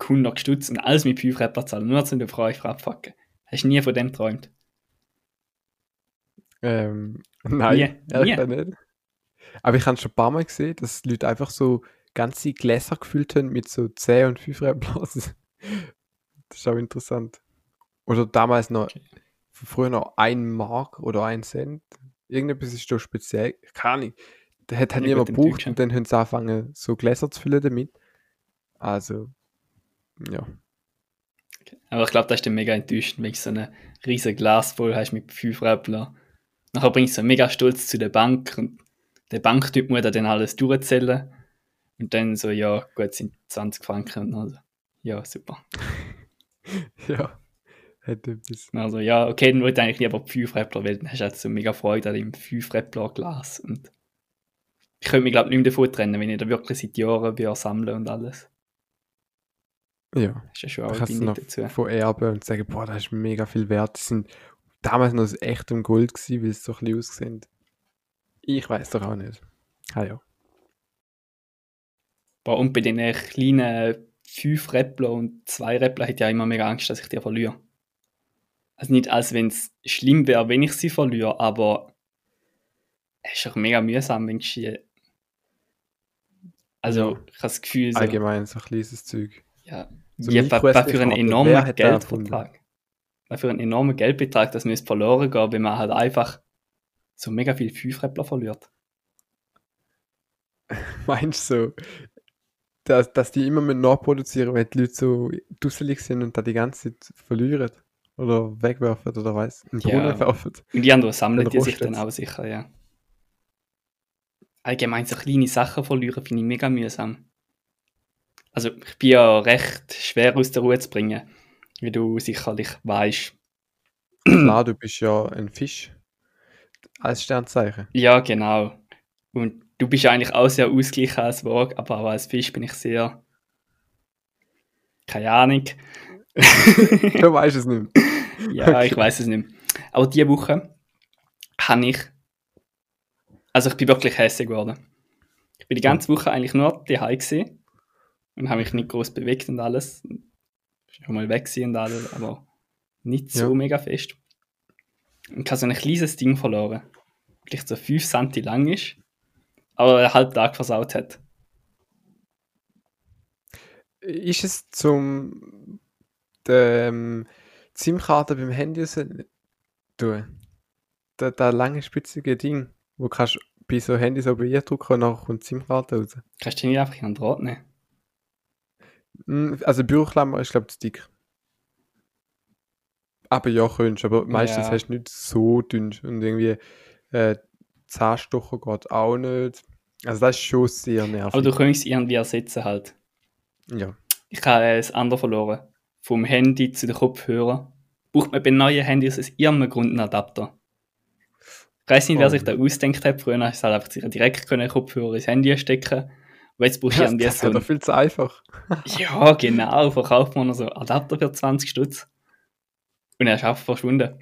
[SPEAKER 3] 100 Stutz und alles mit 5 Rappler zahlen, nur zum der Frau abfucken. Hast du nie von dem geträumt?
[SPEAKER 2] Ähm, nein,
[SPEAKER 3] Nie,
[SPEAKER 2] ehrlich
[SPEAKER 3] nie.
[SPEAKER 2] nicht. Aber ich habe schon ein paar Mal gesehen, dass die Leute einfach so ganze Gläser gefüllt haben mit so 10 und 5 Blasen. Das ist auch interessant. Oder damals noch,
[SPEAKER 3] Okay.
[SPEAKER 2] früher noch ein Mark oder ein Cent. Irgendetwas ist da speziell. Keine Ahnung. Da hat halt niemand gebraucht und dann haben sie angefangen, so Gläser zu füllen damit. Also, ja.
[SPEAKER 3] Aber ich glaube, das ist dann mega enttäuschend, wenn du so ein riesiges Glas voll hast mit 5 Rappler. Nachher bringst du so mega stolz zu der Bank und der Banktyp muss dann alles durchzählen. Und dann so, ja, gut, sind 20 Franken. Und dann so, ja, super.
[SPEAKER 2] Ja. Hat etwas.
[SPEAKER 3] Also ja, okay, dann wollte ich eigentlich lieber 5 Rappler, weil dann hast du halt so mega Freude an dem 5 Rappler Glas. Und ich könnte mich, glaube ich, nicht mehr davon trennen, wenn ich da wirklich seit Jahren würde sammeln und alles.
[SPEAKER 2] Ja.
[SPEAKER 3] Das ist ja schon auch
[SPEAKER 2] kannst du noch
[SPEAKER 3] dazu.
[SPEAKER 2] von erben und sagen, boah, das ist mega viel wert. Die sind damals noch aus echtem Gold gewesen, weil sie so ein bisschen aussehen. Ich weiß doch auch nicht. Ah ja.
[SPEAKER 3] Boah, und bei den kleinen 5 Rappler und 2 Rappler hätte ich ja immer mega Angst, dass ich die verliere. Also nicht, als wenn es schlimm wäre, wenn ich sie verliere, aber es ist auch mega mühsam, wenn ich. Also,
[SPEAKER 2] Ja.
[SPEAKER 3] ich habe das Gefühl, so,
[SPEAKER 2] Allgemein so ein kleines Zeug.
[SPEAKER 3] ja,
[SPEAKER 2] So
[SPEAKER 3] wie, was, was für einen enormen Geldbetrag. Was für einen enormen Geldbetrag, das müsste verloren gehen, wenn man halt einfach so mega viel 5 Rappler verliert.
[SPEAKER 2] Meinst du so, dass, dass die immer mit nachproduzieren, wenn die Leute so dusselig sind und da die ganze Zeit verlieren? Oder wegwerfen oder was? In
[SPEAKER 3] Ja.
[SPEAKER 2] Brunnen werfen?
[SPEAKER 3] Und irgendwo sammeln
[SPEAKER 2] Dann
[SPEAKER 3] die sich dann auch sicher, ja. Allgemein so kleine Sachen verlieren finde ich mega mühsam. Also ich bin ja recht schwer aus der Ruhe zu bringen, wie du sicherlich weißt.
[SPEAKER 2] Klar, du bist ja ein Fisch. Als Sternzeichen.
[SPEAKER 3] Ja, genau. Und du bist eigentlich auch sehr ausgeglichen als Wag, aber auch als Fisch bin ich sehr. Keine Ahnung.
[SPEAKER 2] Du weißt es nicht.
[SPEAKER 3] Ja, ich weiß es nicht. Aber diese Woche habe ich. Also ich bin wirklich hässlich geworden. Ich bin die ganze Woche eigentlich nur daheim gewesen und habe mich nicht groß bewegt und alles. Ich mal weg und alles, aber nicht so
[SPEAKER 2] Ja.
[SPEAKER 3] mega fest. Und ich habe so ein kleines Ding verloren. Vielleicht so 5 cm lang ist, aber einen halben Tag versaut hat.
[SPEAKER 2] Ist es zum ähm, SIM-Karte beim Handy tun? Da, da lange spitzige Ding, wo kannst bei so Handys oben drücken und nachher kommt die SIM-Karte raus.
[SPEAKER 3] Kannst du die nicht einfach in den Draht nehmen?
[SPEAKER 2] Mm, Also Büroklammer ist, glaube ich, zu dick. Aber ja, könntest aber meistens
[SPEAKER 3] Ja.
[SPEAKER 2] hast du nicht so dünn und irgendwie äh, Zahnstocher geht auch nicht. Also das ist schon sehr nervig.
[SPEAKER 3] Aber du könntest es irgendwie ersetzen halt.
[SPEAKER 2] ja.
[SPEAKER 3] Ich habe äh, das andere verloren. Vom Handy zu den Kopfhörern. Braucht man bei neuen Handys aus irgendeinem Grund einen Adapter. Ich weiß nicht, wer
[SPEAKER 2] Oh.
[SPEAKER 3] sich da ausdenkt hat. Früher hast du halt einfach direkt können Kopfhörer ins Handy stecken. Und jetzt brauchst du
[SPEAKER 2] Das,
[SPEAKER 3] irgendwie
[SPEAKER 2] das
[SPEAKER 3] so
[SPEAKER 2] doch
[SPEAKER 3] ein,
[SPEAKER 2] viel zu einfach.
[SPEAKER 3] Ja, genau. Verkauft man so Adapter für 20 Stutz. Und er ist einfach verschwunden.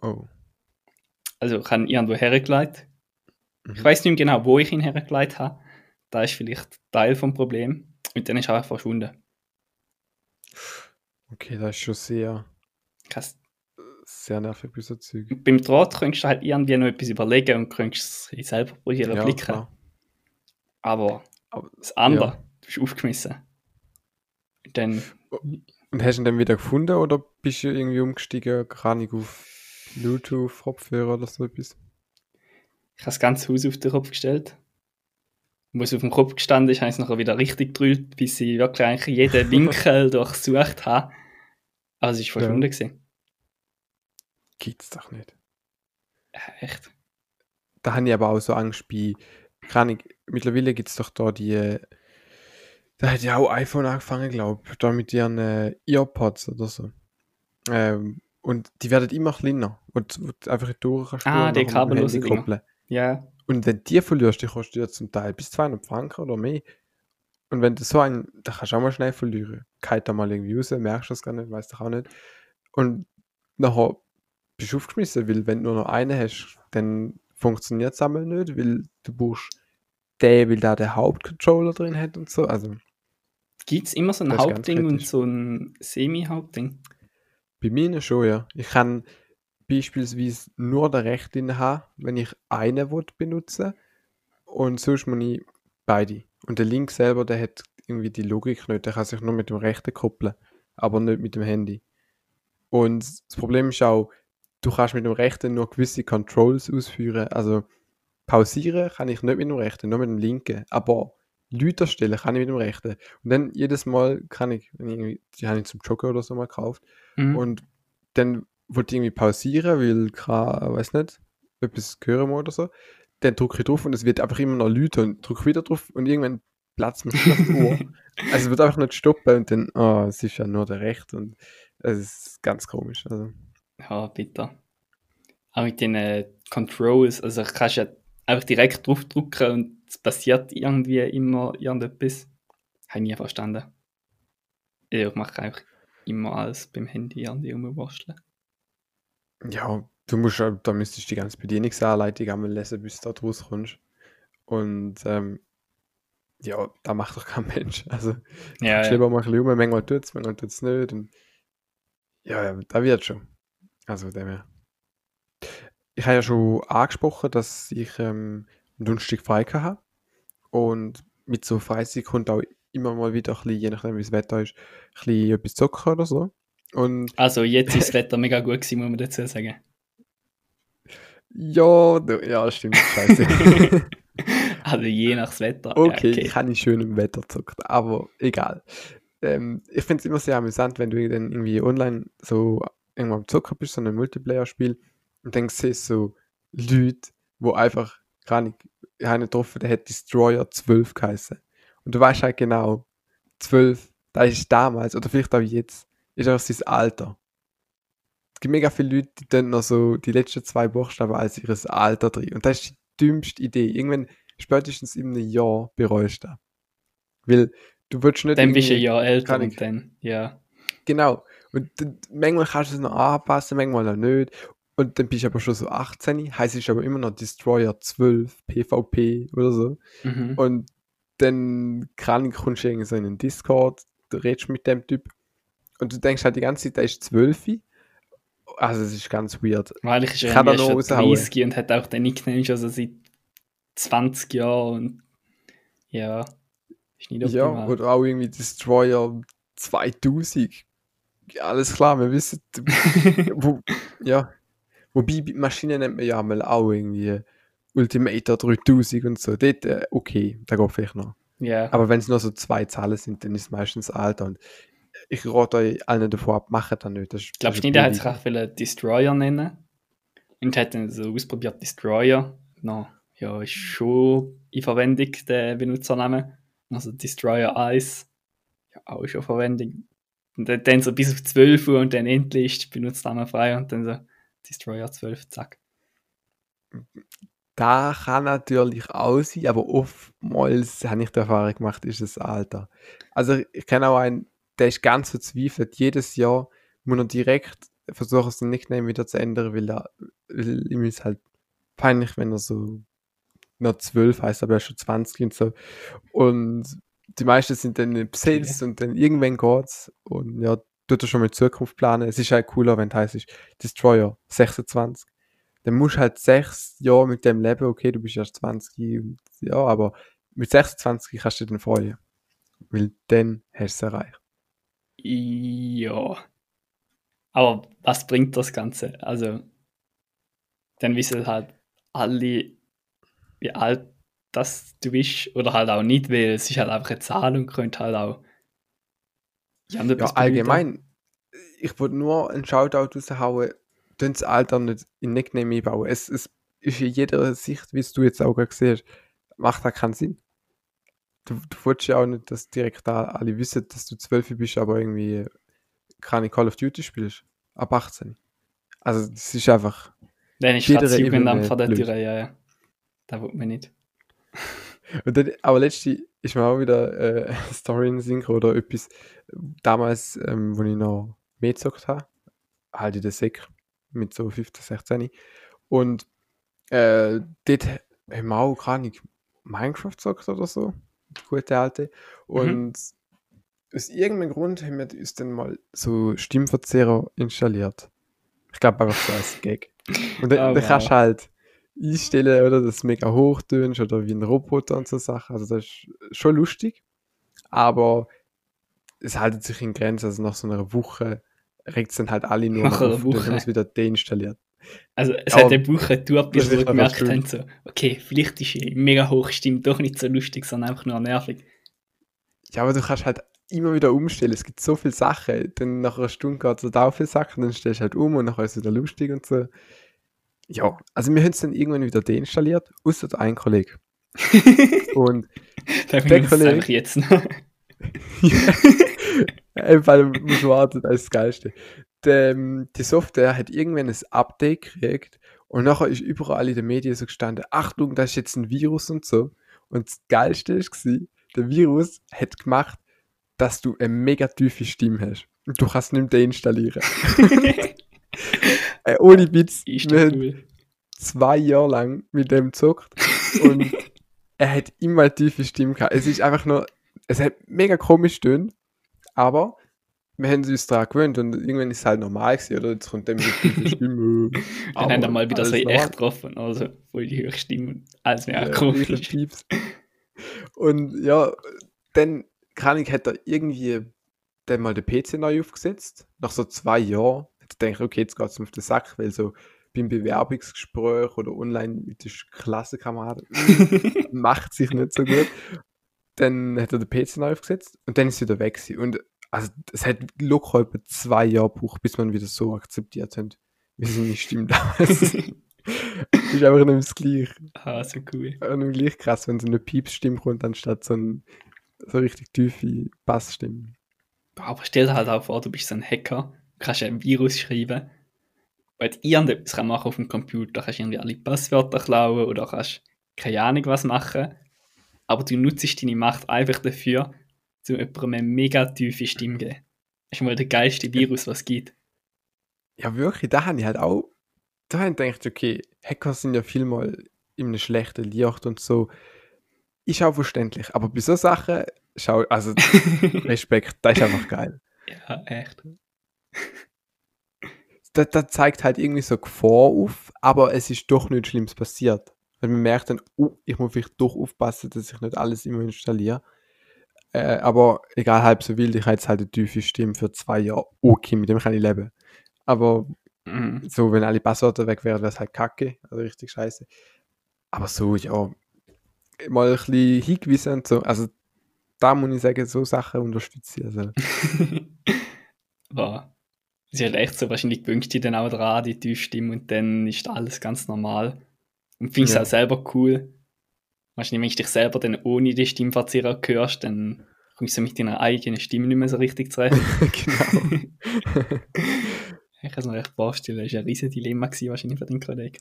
[SPEAKER 2] Oh.
[SPEAKER 3] Also ich habe ihn irgendwo hergelegt.
[SPEAKER 2] Mhm.
[SPEAKER 3] Ich weiß nicht mehr genau, wo ich ihn hergelegt habe. Da ist vielleicht Teil vom Problem. Und dann ist er einfach verschwunden.
[SPEAKER 2] Okay, das ist schon sehr,
[SPEAKER 3] Krass.
[SPEAKER 2] sehr nervig bei so Zeug.
[SPEAKER 3] Beim Draht könntest du halt irgendwie noch etwas überlegen und könntest es selber probieren
[SPEAKER 2] Ja,
[SPEAKER 3] blicken.
[SPEAKER 2] klar.
[SPEAKER 3] Aber
[SPEAKER 2] Aber-
[SPEAKER 3] das andere,
[SPEAKER 2] ja.
[SPEAKER 3] du bist aufgeschmissen. Und dann,
[SPEAKER 2] Und hast du ihn dann wieder gefunden oder bist du irgendwie umgestiegen, keine Ahnung, auf Bluetooth, Kopfhörer oder so etwas?
[SPEAKER 3] ich habe das ganze Haus auf den Kopf gestellt. Als es auf dem Kopf gestanden ist, habe ich es nachher wieder richtig gedrückt, bis ich wirklich eigentlich jeden Winkel durchsucht habe. Aber es ist verschwunden.
[SPEAKER 2] Ja.
[SPEAKER 3] gewesen.
[SPEAKER 2] Gibt's doch nicht.
[SPEAKER 3] Ja, echt.
[SPEAKER 2] Da habe ich aber auch so Angst bei, keine mittlerweile gibt es doch da die, äh, da hat ja auch iPhone angefangen, glaube ich, da mit ihren äh, Earpods oder so. Ähm, und die werden immer kleiner. Und du einfach durch kannst
[SPEAKER 3] Ah,
[SPEAKER 2] und
[SPEAKER 3] die kabellosen Dinger. Ja,
[SPEAKER 2] Und wenn die verlierst, die kostet ja zum Teil bis 200 Franken oder mehr. Und wenn du so einen, da kannst du auch mal schnell verlieren. Kalt da mal irgendwie raus, merkst du das gar nicht, weißt du auch nicht. Und nachher bist du aufgeschmissen, weil wenn du nur noch einen hast, dann funktioniert es einmal nicht, weil du brauchst den, weil da der Hauptcontroller drin hat und so. Also
[SPEAKER 3] gibt es immer so ein Hauptding und so ein Semi-Hauptding?
[SPEAKER 2] Bei mir schon, ja. Ich kann beispielsweise nur den rechten haben, wenn ich einen will benutzen und sonst muss ich beide. Und der links selber, der hat irgendwie die Logik nicht, der kann sich nur mit dem rechten koppeln, aber nicht mit dem Handy. Und das Problem ist auch, du kannst mit dem rechten nur gewisse Controls ausführen, also pausieren kann ich nicht mit dem rechten, nur mit dem linken, aber Leute stellen kann ich mit dem rechten. Und dann jedes Mal kann ich, ich die habe ich zum Joggen oder so mal gekauft,
[SPEAKER 3] Mhm.
[SPEAKER 2] und dann wollte ich irgendwie pausieren, weil keine, weiß nicht, etwas hören muss oder so. Dann drücke ich drauf und es wird einfach immer noch lauter und drücke wieder drauf und irgendwann platzt mir das Ohr. Also es wird einfach nicht stoppen und dann, oh, es ist ja nur der Recht und es ist ganz komisch. Also,
[SPEAKER 3] Ja, bitter. Auch mit den äh, Controls, also kannst ja einfach direkt draufdrücken und es passiert irgendwie immer irgendetwas. Habe ich nie verstanden. Ich mache einfach immer alles beim Handy irgendwie rumwurschteln.
[SPEAKER 2] ja, du musst, ja- da müsstest du die ganze Bedienungsanleitung einmal lesen, bis du da draus kommst. Und ähm, ja, da macht doch kein Mensch. Also
[SPEAKER 3] Ja,
[SPEAKER 2] Ich
[SPEAKER 3] ja.
[SPEAKER 2] lieber mal ein bisschen rum, manchmal tut es, manchmal tut es nicht. Und ja, ja, da wird schon. Also dem her. Ich habe ja schon angesprochen, dass ich ähm, am Donnerstag frei habe. Und mit so Freizeit kommt auch immer mal wieder ein bisschen, je nachdem wie das Wetter ist, ein bisschen etwas zocken oder so. Und
[SPEAKER 3] Also jetzt ist das Wetter mega gut gewesen, muss man dazu sagen.
[SPEAKER 2] ja, ja, stimmt, scheiße.
[SPEAKER 3] Also je nach Wetter.
[SPEAKER 2] Okay,
[SPEAKER 3] Ja,
[SPEAKER 2] ich habe nicht schön im Wetter gezockt, aber egal. Ähm, ich finde es immer sehr amüsant, wenn du dann irgendwie online so irgendwann am Zocken bist, so ein Multiplayer-Spiel, und dann siehst du so Leute, wo einfach, keine Ahnung, einen getroffen, der hat Destroyer 12 geheißen. Und du weißt halt genau, 12, da ist damals, oder vielleicht auch jetzt, ist einfach sein Alter. Es gibt mega viele Leute, die dann noch so die letzten zwei Buchstaben als ihres Alter drin. Und das ist die dümmste Idee. Irgendwann spätestens in einem Jahr bereust du das. Weil du willst nicht.
[SPEAKER 3] Dann bist du ein Jahr älter und dann, ja.
[SPEAKER 2] Genau. Und manchmal kannst du es noch anpassen, manchmal auch nicht. Und dann bist du aber schon so 18, heißt es aber immer noch Destroyer 12, PvP oder so.
[SPEAKER 3] Mhm.
[SPEAKER 2] Und dann kann, kommst du irgendwie so in einen Discord, du redest mit dem Typ und du denkst halt die ganze Zeit, der ist 12. Also es ist ganz weird.
[SPEAKER 3] Wahrlich ist
[SPEAKER 2] Ich
[SPEAKER 3] er
[SPEAKER 2] kann
[SPEAKER 3] irgendwie schon
[SPEAKER 2] raushauen.
[SPEAKER 3] 30 und hat auch den Nickname schon so seit 20 Jahren und ja, ist nicht
[SPEAKER 2] Ja,
[SPEAKER 3] optimal.
[SPEAKER 2] oder auch irgendwie Destroyer 2000. Ja, Alles klar, wir wissen. wo, ja. Wobei, bei Maschinen nennt man ja mal auch irgendwie Ultimator 3000 und so. Dort, äh, okay, da geht vielleicht noch.
[SPEAKER 3] Ja.
[SPEAKER 2] Aber wenn es nur so zwei Zahlen sind, dann ist es meistens Alter. Und ich rate euch allen davor ab, macht das nicht. Das ist,
[SPEAKER 3] Ich glaube
[SPEAKER 2] das ist
[SPEAKER 3] nicht, er hat sich auch viele Destroyer nennen. Und hat dann so ausprobiert Destroyer. No, ja, ist schon in Verwendung der Benutzername. Also Destroyer 1. Ja, auch schon Verwendung. Und dann, so bis auf 12 Uhr und dann endlich ist die Benutzername frei und dann so Destroyer 12, zack.
[SPEAKER 2] Da kann natürlich auch sein, aber oftmals habe ich die Erfahrung gemacht, ist es Alter. Also ich kenne auch einen, der ist ganz verzweifelt. Jedes Jahr muss er direkt versuchen, sein Nickname wieder zu ändern, weil, er, weil ihm ist halt peinlich, wenn er so noch 12 heißt, aber er ist schon 20 und so. Und die meisten sind dann besetzt und dann irgendwann geht's. Und ja, tut er schon mal die Zukunft planen. Es ist halt cooler, wenn es heißt, Destroyer 26 dann musst du halt sechs Jahre mit dem leben, okay, du bist erst 20, und, ja, aber mit 26 kannst du dich dann freuen. Weil dann hast du es erreicht.
[SPEAKER 3] Ja. Aber was bringt das Ganze? Also, dann wissen halt alle, wie alt das du bist oder halt auch nicht, weil es ist halt einfach eine Zahl und könnte halt auch ja,
[SPEAKER 2] Ja, allgemein, ich wollte nur einen Shoutout raushauen, tun das Alter nicht in Nickname einbauen. Es, es ist in jeder Sicht, wie es du jetzt auch gerade siehst, macht da keinen Sinn. Du, du willst ja auch nicht, dass direkt da alle wissen, dass du 12 bist, aber irgendwie keine Call of Duty spielst. Ab 18. Also, das ist einfach.
[SPEAKER 3] Ist
[SPEAKER 2] jeder
[SPEAKER 3] das Jugendamt vor der. Tür, ja, ja. Da will man nicht.
[SPEAKER 2] Und dann, aber letztens ist mir auch wieder äh, eine Story in gekommen oder etwas. Damals, ähm, wo ich noch mehr gezockt habe, halt in der Sek mit so 15, 16. Und äh, dort haben wir auch keine Ahnung, Minecraft gezockt oder so. Die gute alte. Und aus irgendeinem Grund haben wir uns dann mal so Stimmverzehrer installiert. Ich glaube einfach so als Gag. Und dann,
[SPEAKER 3] Oh,
[SPEAKER 2] dann kannst
[SPEAKER 3] wow.
[SPEAKER 2] du halt einstellen, oder, dass du mega hoch tönst oder wie ein Roboter und so Sachen. Also das ist schon lustig. Aber es haltet sich in Grenzen. Also nach so einer Woche regt es dann halt alle nur
[SPEAKER 3] Nach
[SPEAKER 2] auf und dann
[SPEAKER 3] Woche.
[SPEAKER 2] haben wieder deinstalliert.
[SPEAKER 3] Also, es
[SPEAKER 2] Aber
[SPEAKER 3] hat eine Woche gedauert, bis wir gemerkt haben, so, okay, vielleicht ist die mega hohe Stimme doch nicht so lustig, sondern einfach nur nervig.
[SPEAKER 2] Ja, aber du kannst halt immer wieder umstellen. Es gibt so viele Sachen. Dann nach einer Stunde geht es halt auch viele Sachen, dann stellst du halt um und nachher ist es wieder lustig und so. Ja, also wir haben es dann irgendwann wieder deinstalliert, außer ein Kollege. Und Der Kollege-
[SPEAKER 3] einfach jetzt noch.
[SPEAKER 2] Einfach muss warten, das ist das Geilste. Die, die Software hat irgendwann ein Update gekriegt und nachher ist überall in den Medien so gestanden, Achtung, das ist jetzt ein Virus und so. Und das Geilste war, der Virus hat gemacht, dass du eine mega tiefe Stimme hast. Und du kannst nicht mehr deinstallieren. äh, ohne Witz,
[SPEAKER 3] Ist
[SPEAKER 2] wir
[SPEAKER 3] cool.
[SPEAKER 2] zwei Jahre lang mit dem gezockt und er hat immer eine tiefe Stimme gehabt. Es ist einfach nur, es hat mega komisch tönt, aber wir haben uns daran gewöhnt und irgendwann ist es halt normal gewesen, oder? Jetzt kommt der tiefen Stimme.
[SPEAKER 3] Dann haben wir mal wieder so in echt getroffen, also voll die höchste Stimme. Alles mehr
[SPEAKER 2] Ja,
[SPEAKER 3] komisch.
[SPEAKER 2] riesen Pieps. Und ja, dann kann ich, hat er irgendwie dann mal den PC neu aufgesetzt. Nach so zwei Jahren hat er gedacht, okay, jetzt geht es mir auf den Sack, weil so beim Bewerbungsgespräch oder online mit den Klassenkameraden macht sich nicht so gut. Dann hat er den PC neu aufgesetzt und dann ist er wieder weg. gewesen. Und also, es hat locker etwa zwei Jahre gebraucht, bis man wieder so akzeptiert hat, wie seine Stimme damals ist. ist einfach nicht mehr das Gleiche.
[SPEAKER 3] ah, so cool.
[SPEAKER 2] Und dann gleich krass, wenn so eine Piepsstimme kommt, anstatt so, ein, so richtig tiefe Bassstimme.
[SPEAKER 3] Aber stell dir halt auch vor, du bist so ein Hacker, kannst ein Virus schreiben, und irgendetwas kann machen auf dem Computer, kannst irgendwie alle Passwörter klauen oder kannst keine Ahnung was machen, aber du nutzt deine Macht einfach dafür, zu jemandem eine mega tiefe Stimme zu geben. Das ist mal der geilste Virus, was es gibt.
[SPEAKER 2] Ja, wirklich, da habe ich halt auch, da habe ich gedacht, okay, Hacker sind ja vielmal in einem schlechten Licht und so. Ist auch verständlich, aber bei so Sachen, schau, also Respekt, das ist einfach geil.
[SPEAKER 3] Ja, echt.
[SPEAKER 2] Das, das zeigt halt irgendwie so Gefahr auf, aber es ist doch nichts Schlimmes passiert. Weil man merkt dann, oh, ich muss vielleicht doch aufpassen, dass ich nicht alles immer installiere. Äh, aber egal, halb so wild, ich habe jetzt halt eine tiefe Stimme für zwei Jahre. Okay, mit dem kann ich leben. Aber
[SPEAKER 3] Mhm.
[SPEAKER 2] so, wenn alle Passwörter weg wären, wäre es halt kacke. Also richtig scheiße. Aber so, ja, mal ein bisschen hingewiesen und so. Also, da muss ich sagen, so Sachen unterstütze ich. Also,
[SPEAKER 3] War. Sie hat echt so, wahrscheinlich dich dann auch dran, die Tiefstimme, und dann ist alles ganz normal. Und findest es
[SPEAKER 2] Ja.
[SPEAKER 3] auch selber cool. Wahrscheinlich, wenn du dich selber dann ohne die Stimmverzerrer hörst, dann kommst du mit deiner eigenen Stimme nicht mehr so richtig zurecht.
[SPEAKER 2] genau.
[SPEAKER 3] ich kann es mir echt vorstellen, das war ein riesiges Dilemma gewesen, wahrscheinlich für den Kollegen.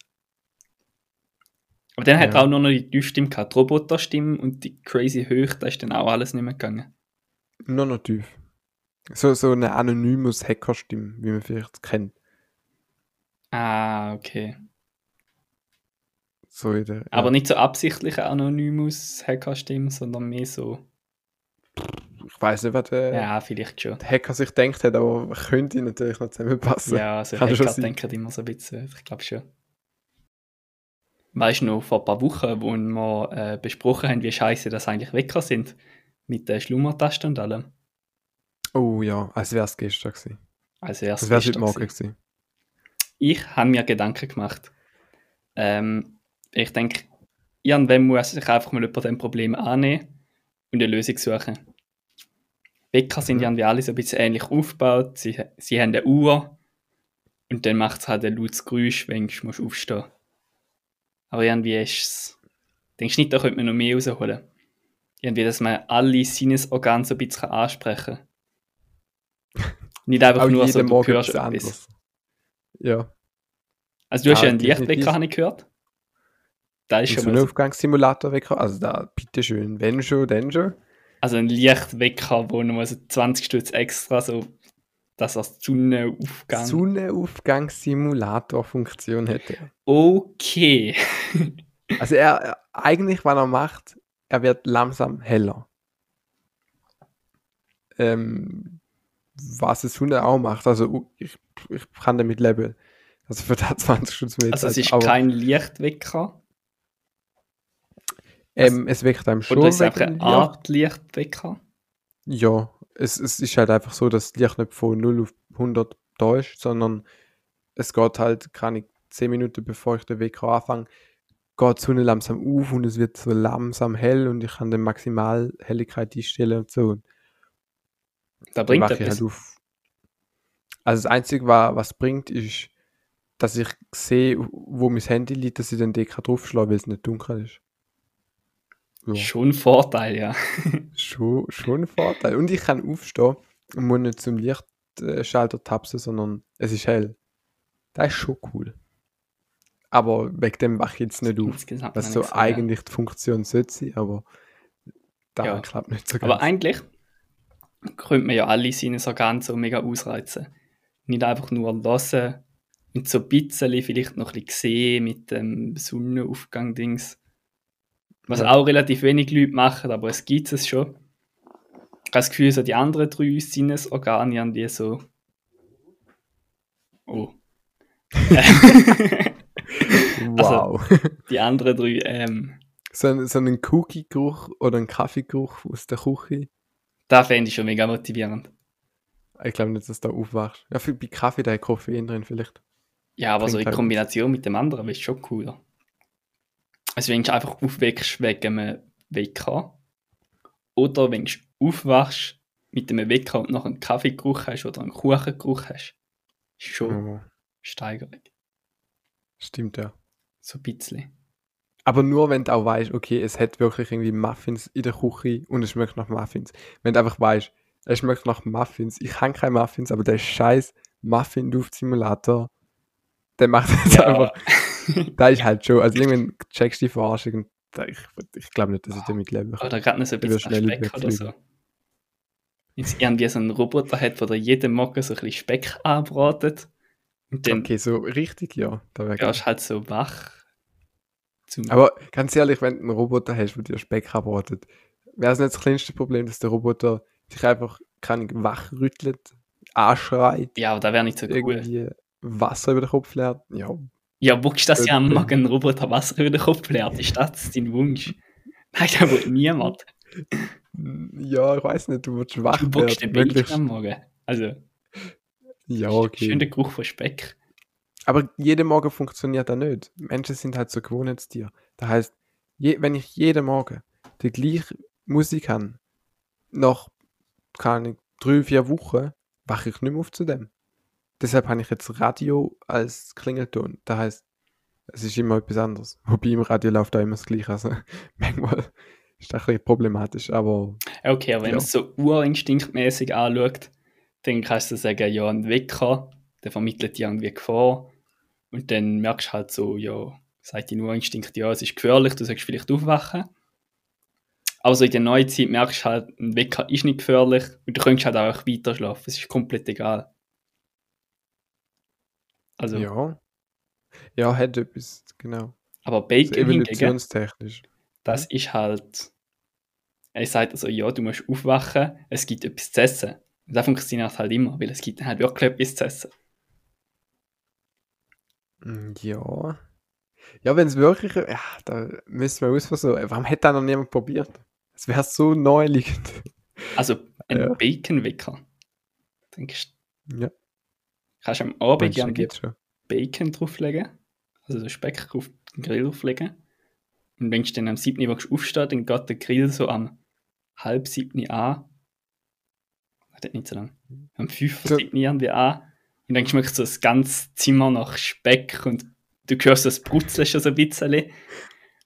[SPEAKER 3] Aber dann hat
[SPEAKER 2] Ja.
[SPEAKER 3] er auch nur noch die Tiefstimme gehabt, die Roboterstimme und die crazy Höhe, da ist dann auch alles nicht mehr gegangen.
[SPEAKER 2] Nur noch tief. So, so eine anonymes Hackerstimme, wie man vielleicht kennt.
[SPEAKER 3] Ah, okay.
[SPEAKER 2] So der, ja.
[SPEAKER 3] Aber nicht so absichtlich Anonymous Hackerstimme, sondern mehr so,
[SPEAKER 2] ich weiß nicht, was der,
[SPEAKER 3] ja, vielleicht schon.
[SPEAKER 2] der Hacker sich denkt hat, aber könnte natürlich noch zusammenpassen.
[SPEAKER 3] Ja, also
[SPEAKER 2] Kann
[SPEAKER 3] Hacker denken immer so ein bisschen, ich glaube schon. Weißt du noch, vor ein paar Wochen, wo wir äh, besprochen haben, wie scheiße das eigentlich Wecker sind, mit der Schlummertaste und allem.
[SPEAKER 2] Oh ja, als wäre es gestern gewesen. Als wäre es heute Morgen
[SPEAKER 3] gewesen. Ich habe mir Gedanken gemacht. Ähm, ich denke, irgendwann muss sich einfach mal über dem Problem annehmen und eine Lösung suchen. Wecker sind
[SPEAKER 2] Mhm.
[SPEAKER 3] irgendwie alle so ein bisschen ähnlich aufgebaut. Sie, sie haben eine Uhr und dann macht es halt ein lautes Geräusch, wenn du musst aufstehen Aber irgendwie ist es. Denkst du nicht, da könnte man noch mehr rausholen? Irgendwie, dass man alle Sinnesorgane so ein bisschen ansprechen kann. Nicht einfach
[SPEAKER 2] Auch
[SPEAKER 3] nur so, du
[SPEAKER 2] Morgen
[SPEAKER 3] hörst
[SPEAKER 2] etwas. Ja.
[SPEAKER 3] Also du hast
[SPEAKER 2] Ja,
[SPEAKER 3] einen. Lichtwecker, habe ich gehört. Da ist
[SPEAKER 2] Ein
[SPEAKER 3] schon mal so,
[SPEAKER 2] Sonnenaufgangssimulator wecker, also da, bitteschön, wenn schon, dann schon.
[SPEAKER 3] also ein Lichtwecker, wo noch so 20 Stutz extra so, dass er Sonnenaufgang...
[SPEAKER 2] Sonnenaufgangssimulator-Funktion hätte.
[SPEAKER 3] okay.
[SPEAKER 2] Also er, eigentlich, was er macht, er wird langsam heller. Ähm, was es Hunde auch macht, also ich, ich kann damit leben. Also für da 20 Stunden mehr
[SPEAKER 3] Also es ist kein Lichtwecker,
[SPEAKER 2] ähm, es weckt einem schon
[SPEAKER 3] oder ist es einfach eine
[SPEAKER 2] Licht.
[SPEAKER 3] Art Lichtwecker?
[SPEAKER 2] Ja, es, es ist halt einfach so, dass das Licht nicht von 0 auf 100 da ist, sondern es geht halt, kann ich 10 Minuten bevor ich den Wecker anfange, geht die Sonne langsam auf und es wird so langsam hell und ich kann die Maximalhelligkeit einstellen und so. Und
[SPEAKER 3] Da bringt etwas.
[SPEAKER 2] halt auf. Also das Einzige, was, was bringt, ist, dass ich sehe, wo mein Handy liegt, dass ich den Decker draufschlage, weil es nicht dunkel ist. Ja.
[SPEAKER 3] Schon ein Vorteil, ja.
[SPEAKER 2] Schon, schon ein Vorteil. Und ich kann aufstehen und muss nicht zum Lichtschalter tapsen, sondern es ist hell. Das ist schon cool. Aber wegen dem wache ich jetzt nicht auf. Was so
[SPEAKER 3] so, ja.
[SPEAKER 2] eigentlich die Funktion sollte sein, aber da
[SPEAKER 3] Ja.
[SPEAKER 2] klappt nicht so ganz.
[SPEAKER 3] Aber eigentlich könnte man ja alle Sinnesorgane so mega ausreizen. Nicht einfach nur hören und so ein bisschen vielleicht noch ein bisschen sehen mit dem Sonnenaufgang-Dings. Was
[SPEAKER 2] Ja.
[SPEAKER 3] auch relativ wenig Leute machen, aber es gibt es schon. Ich habe das Gefühl, so die anderen drei Sinnesorgane haben die so. Oh.
[SPEAKER 2] wow.
[SPEAKER 3] die anderen drei, ähm,
[SPEAKER 2] so, ein, so einen Cookie-Geruch oder einen Kaffeegeruch aus der Küche.
[SPEAKER 3] Da fände ich schon mega motivierend.
[SPEAKER 2] Ich glaube nicht, dass du da aufwachst. Ja, für, bei Kaffee da ist Koffein drin vielleicht.
[SPEAKER 3] Ja, aber so
[SPEAKER 2] Bringt
[SPEAKER 3] in
[SPEAKER 2] halt
[SPEAKER 3] Kombination mit dem anderen ist schon cooler. Also wenn du einfach aufwächst wegen einem Wecker oder wenn du aufwachst mit einem Wecker und noch einen Kaffeegeruch hast oder einen Kuchengeruch hast, ist schon
[SPEAKER 2] Ja,
[SPEAKER 3] Steigerung.
[SPEAKER 2] stimmt, ja.
[SPEAKER 3] So ein bisschen.
[SPEAKER 2] Aber nur, wenn du auch weißt, okay, es hat wirklich irgendwie Muffins in der Küche und es schmeckt nach Muffins. Wenn du einfach weißt, es schmeckt nach Muffins. Ich kann keine Muffins, aber der scheiß Muffin-Duft-Simulator, der macht jetzt einfach. Da ist halt schon. Also irgendwann checkst du die Verarschung ich, ich glaube nicht, dass ich damit leben kann.
[SPEAKER 3] Oder gerade noch so ein bisschen Speck oder so. Wenn es irgendwie so einen Roboter hat, der jeden Morgen so ein bisschen Speck anbratet und dann
[SPEAKER 2] Okay, so richtig, ja. Da
[SPEAKER 3] wirst du halt so wach. Zum
[SPEAKER 2] Aber ganz ehrlich, wenn du einen Roboter hast, der dir Speck abwartet, wäre es nicht das kleinste Problem, dass der Roboter sich einfach kann wachrüttelt, anschreit,
[SPEAKER 3] ja, aber da wäre nicht so cool.
[SPEAKER 2] irgendwie Wasser über den Kopf leert. Ja,
[SPEAKER 3] Ja, wuchst das ja
[SPEAKER 2] Okay.
[SPEAKER 3] Morgen ein Roboter Wasser über den Kopf leert? Ist das dein Wunsch? Nein, da will niemand.
[SPEAKER 2] ja, ich weiß nicht, du willst wach
[SPEAKER 3] Du wuchst den
[SPEAKER 2] werden.
[SPEAKER 3] Bild
[SPEAKER 2] möglichst-
[SPEAKER 3] am Morgen. Also,
[SPEAKER 2] Ja,
[SPEAKER 3] schön
[SPEAKER 2] okay.
[SPEAKER 3] der Geruch von Speck.
[SPEAKER 2] Aber jeden Morgen funktioniert das nicht. Menschen sind halt so Gewohnheitstiere. Das heißt, je, wenn ich jeden Morgen die gleiche Musik habe, nach, keine drei, vier Wochen wache ich nicht mehr auf zu dem. Deshalb habe ich jetzt Radio als Klingelton. Das heißt, es ist immer etwas anderes. Wobei im Radio läuft auch immer das Gleiche. Also manchmal ist das ein bisschen problematisch, aber
[SPEAKER 3] Okay, aber wenn
[SPEAKER 2] Ja.
[SPEAKER 3] man es so urinstinktmäßig anschaut, dann kannst du sagen, ja, ein Wecker, der vermittelt dir irgendwie Gefahr. Und dann merkst du halt so, ja, sagt dein Urinstinkt, ja, es ist gefährlich, du sollst vielleicht aufwachen. Aber so in der neuen Zeit merkst du halt, ein Wecker ist nicht gefährlich und du könntest halt auch weiter schlafen. Es ist komplett egal. Also,
[SPEAKER 2] ja. Ja, hat etwas, genau.
[SPEAKER 3] aber Bacon hingegen,
[SPEAKER 2] evolutionstechnisch.
[SPEAKER 3] das ist halt. Er sagt also, ja, du musst aufwachen, es gibt etwas zu essen. Und das funktioniert halt immer, weil es gibt dann halt wirklich etwas zu essen.
[SPEAKER 2] Mm, Ja. Ja, wenn es wirklich, ja, da müssen wir ausversuchen. Warum hat da noch niemand probiert? Es wäre so naheliegend.
[SPEAKER 3] Also ein
[SPEAKER 2] Ja.
[SPEAKER 3] Bacon-Wecker. Denkst
[SPEAKER 2] Ja.
[SPEAKER 3] kannst du am Abend
[SPEAKER 2] du,
[SPEAKER 3] gerne? Bacon drauflegen, also so Speck auf den Grill drauflegen. Und wenn du dann am 7. Uhr aufstehst, dann geht der Grill so am halb 7. an. Warte nicht so lang. Am 5.
[SPEAKER 2] So.
[SPEAKER 3] 7. irgendwie an. Und dann schmeckt so das ganze Zimmer nach Speck und du hörst das Brutzeln schon so ein bisschen.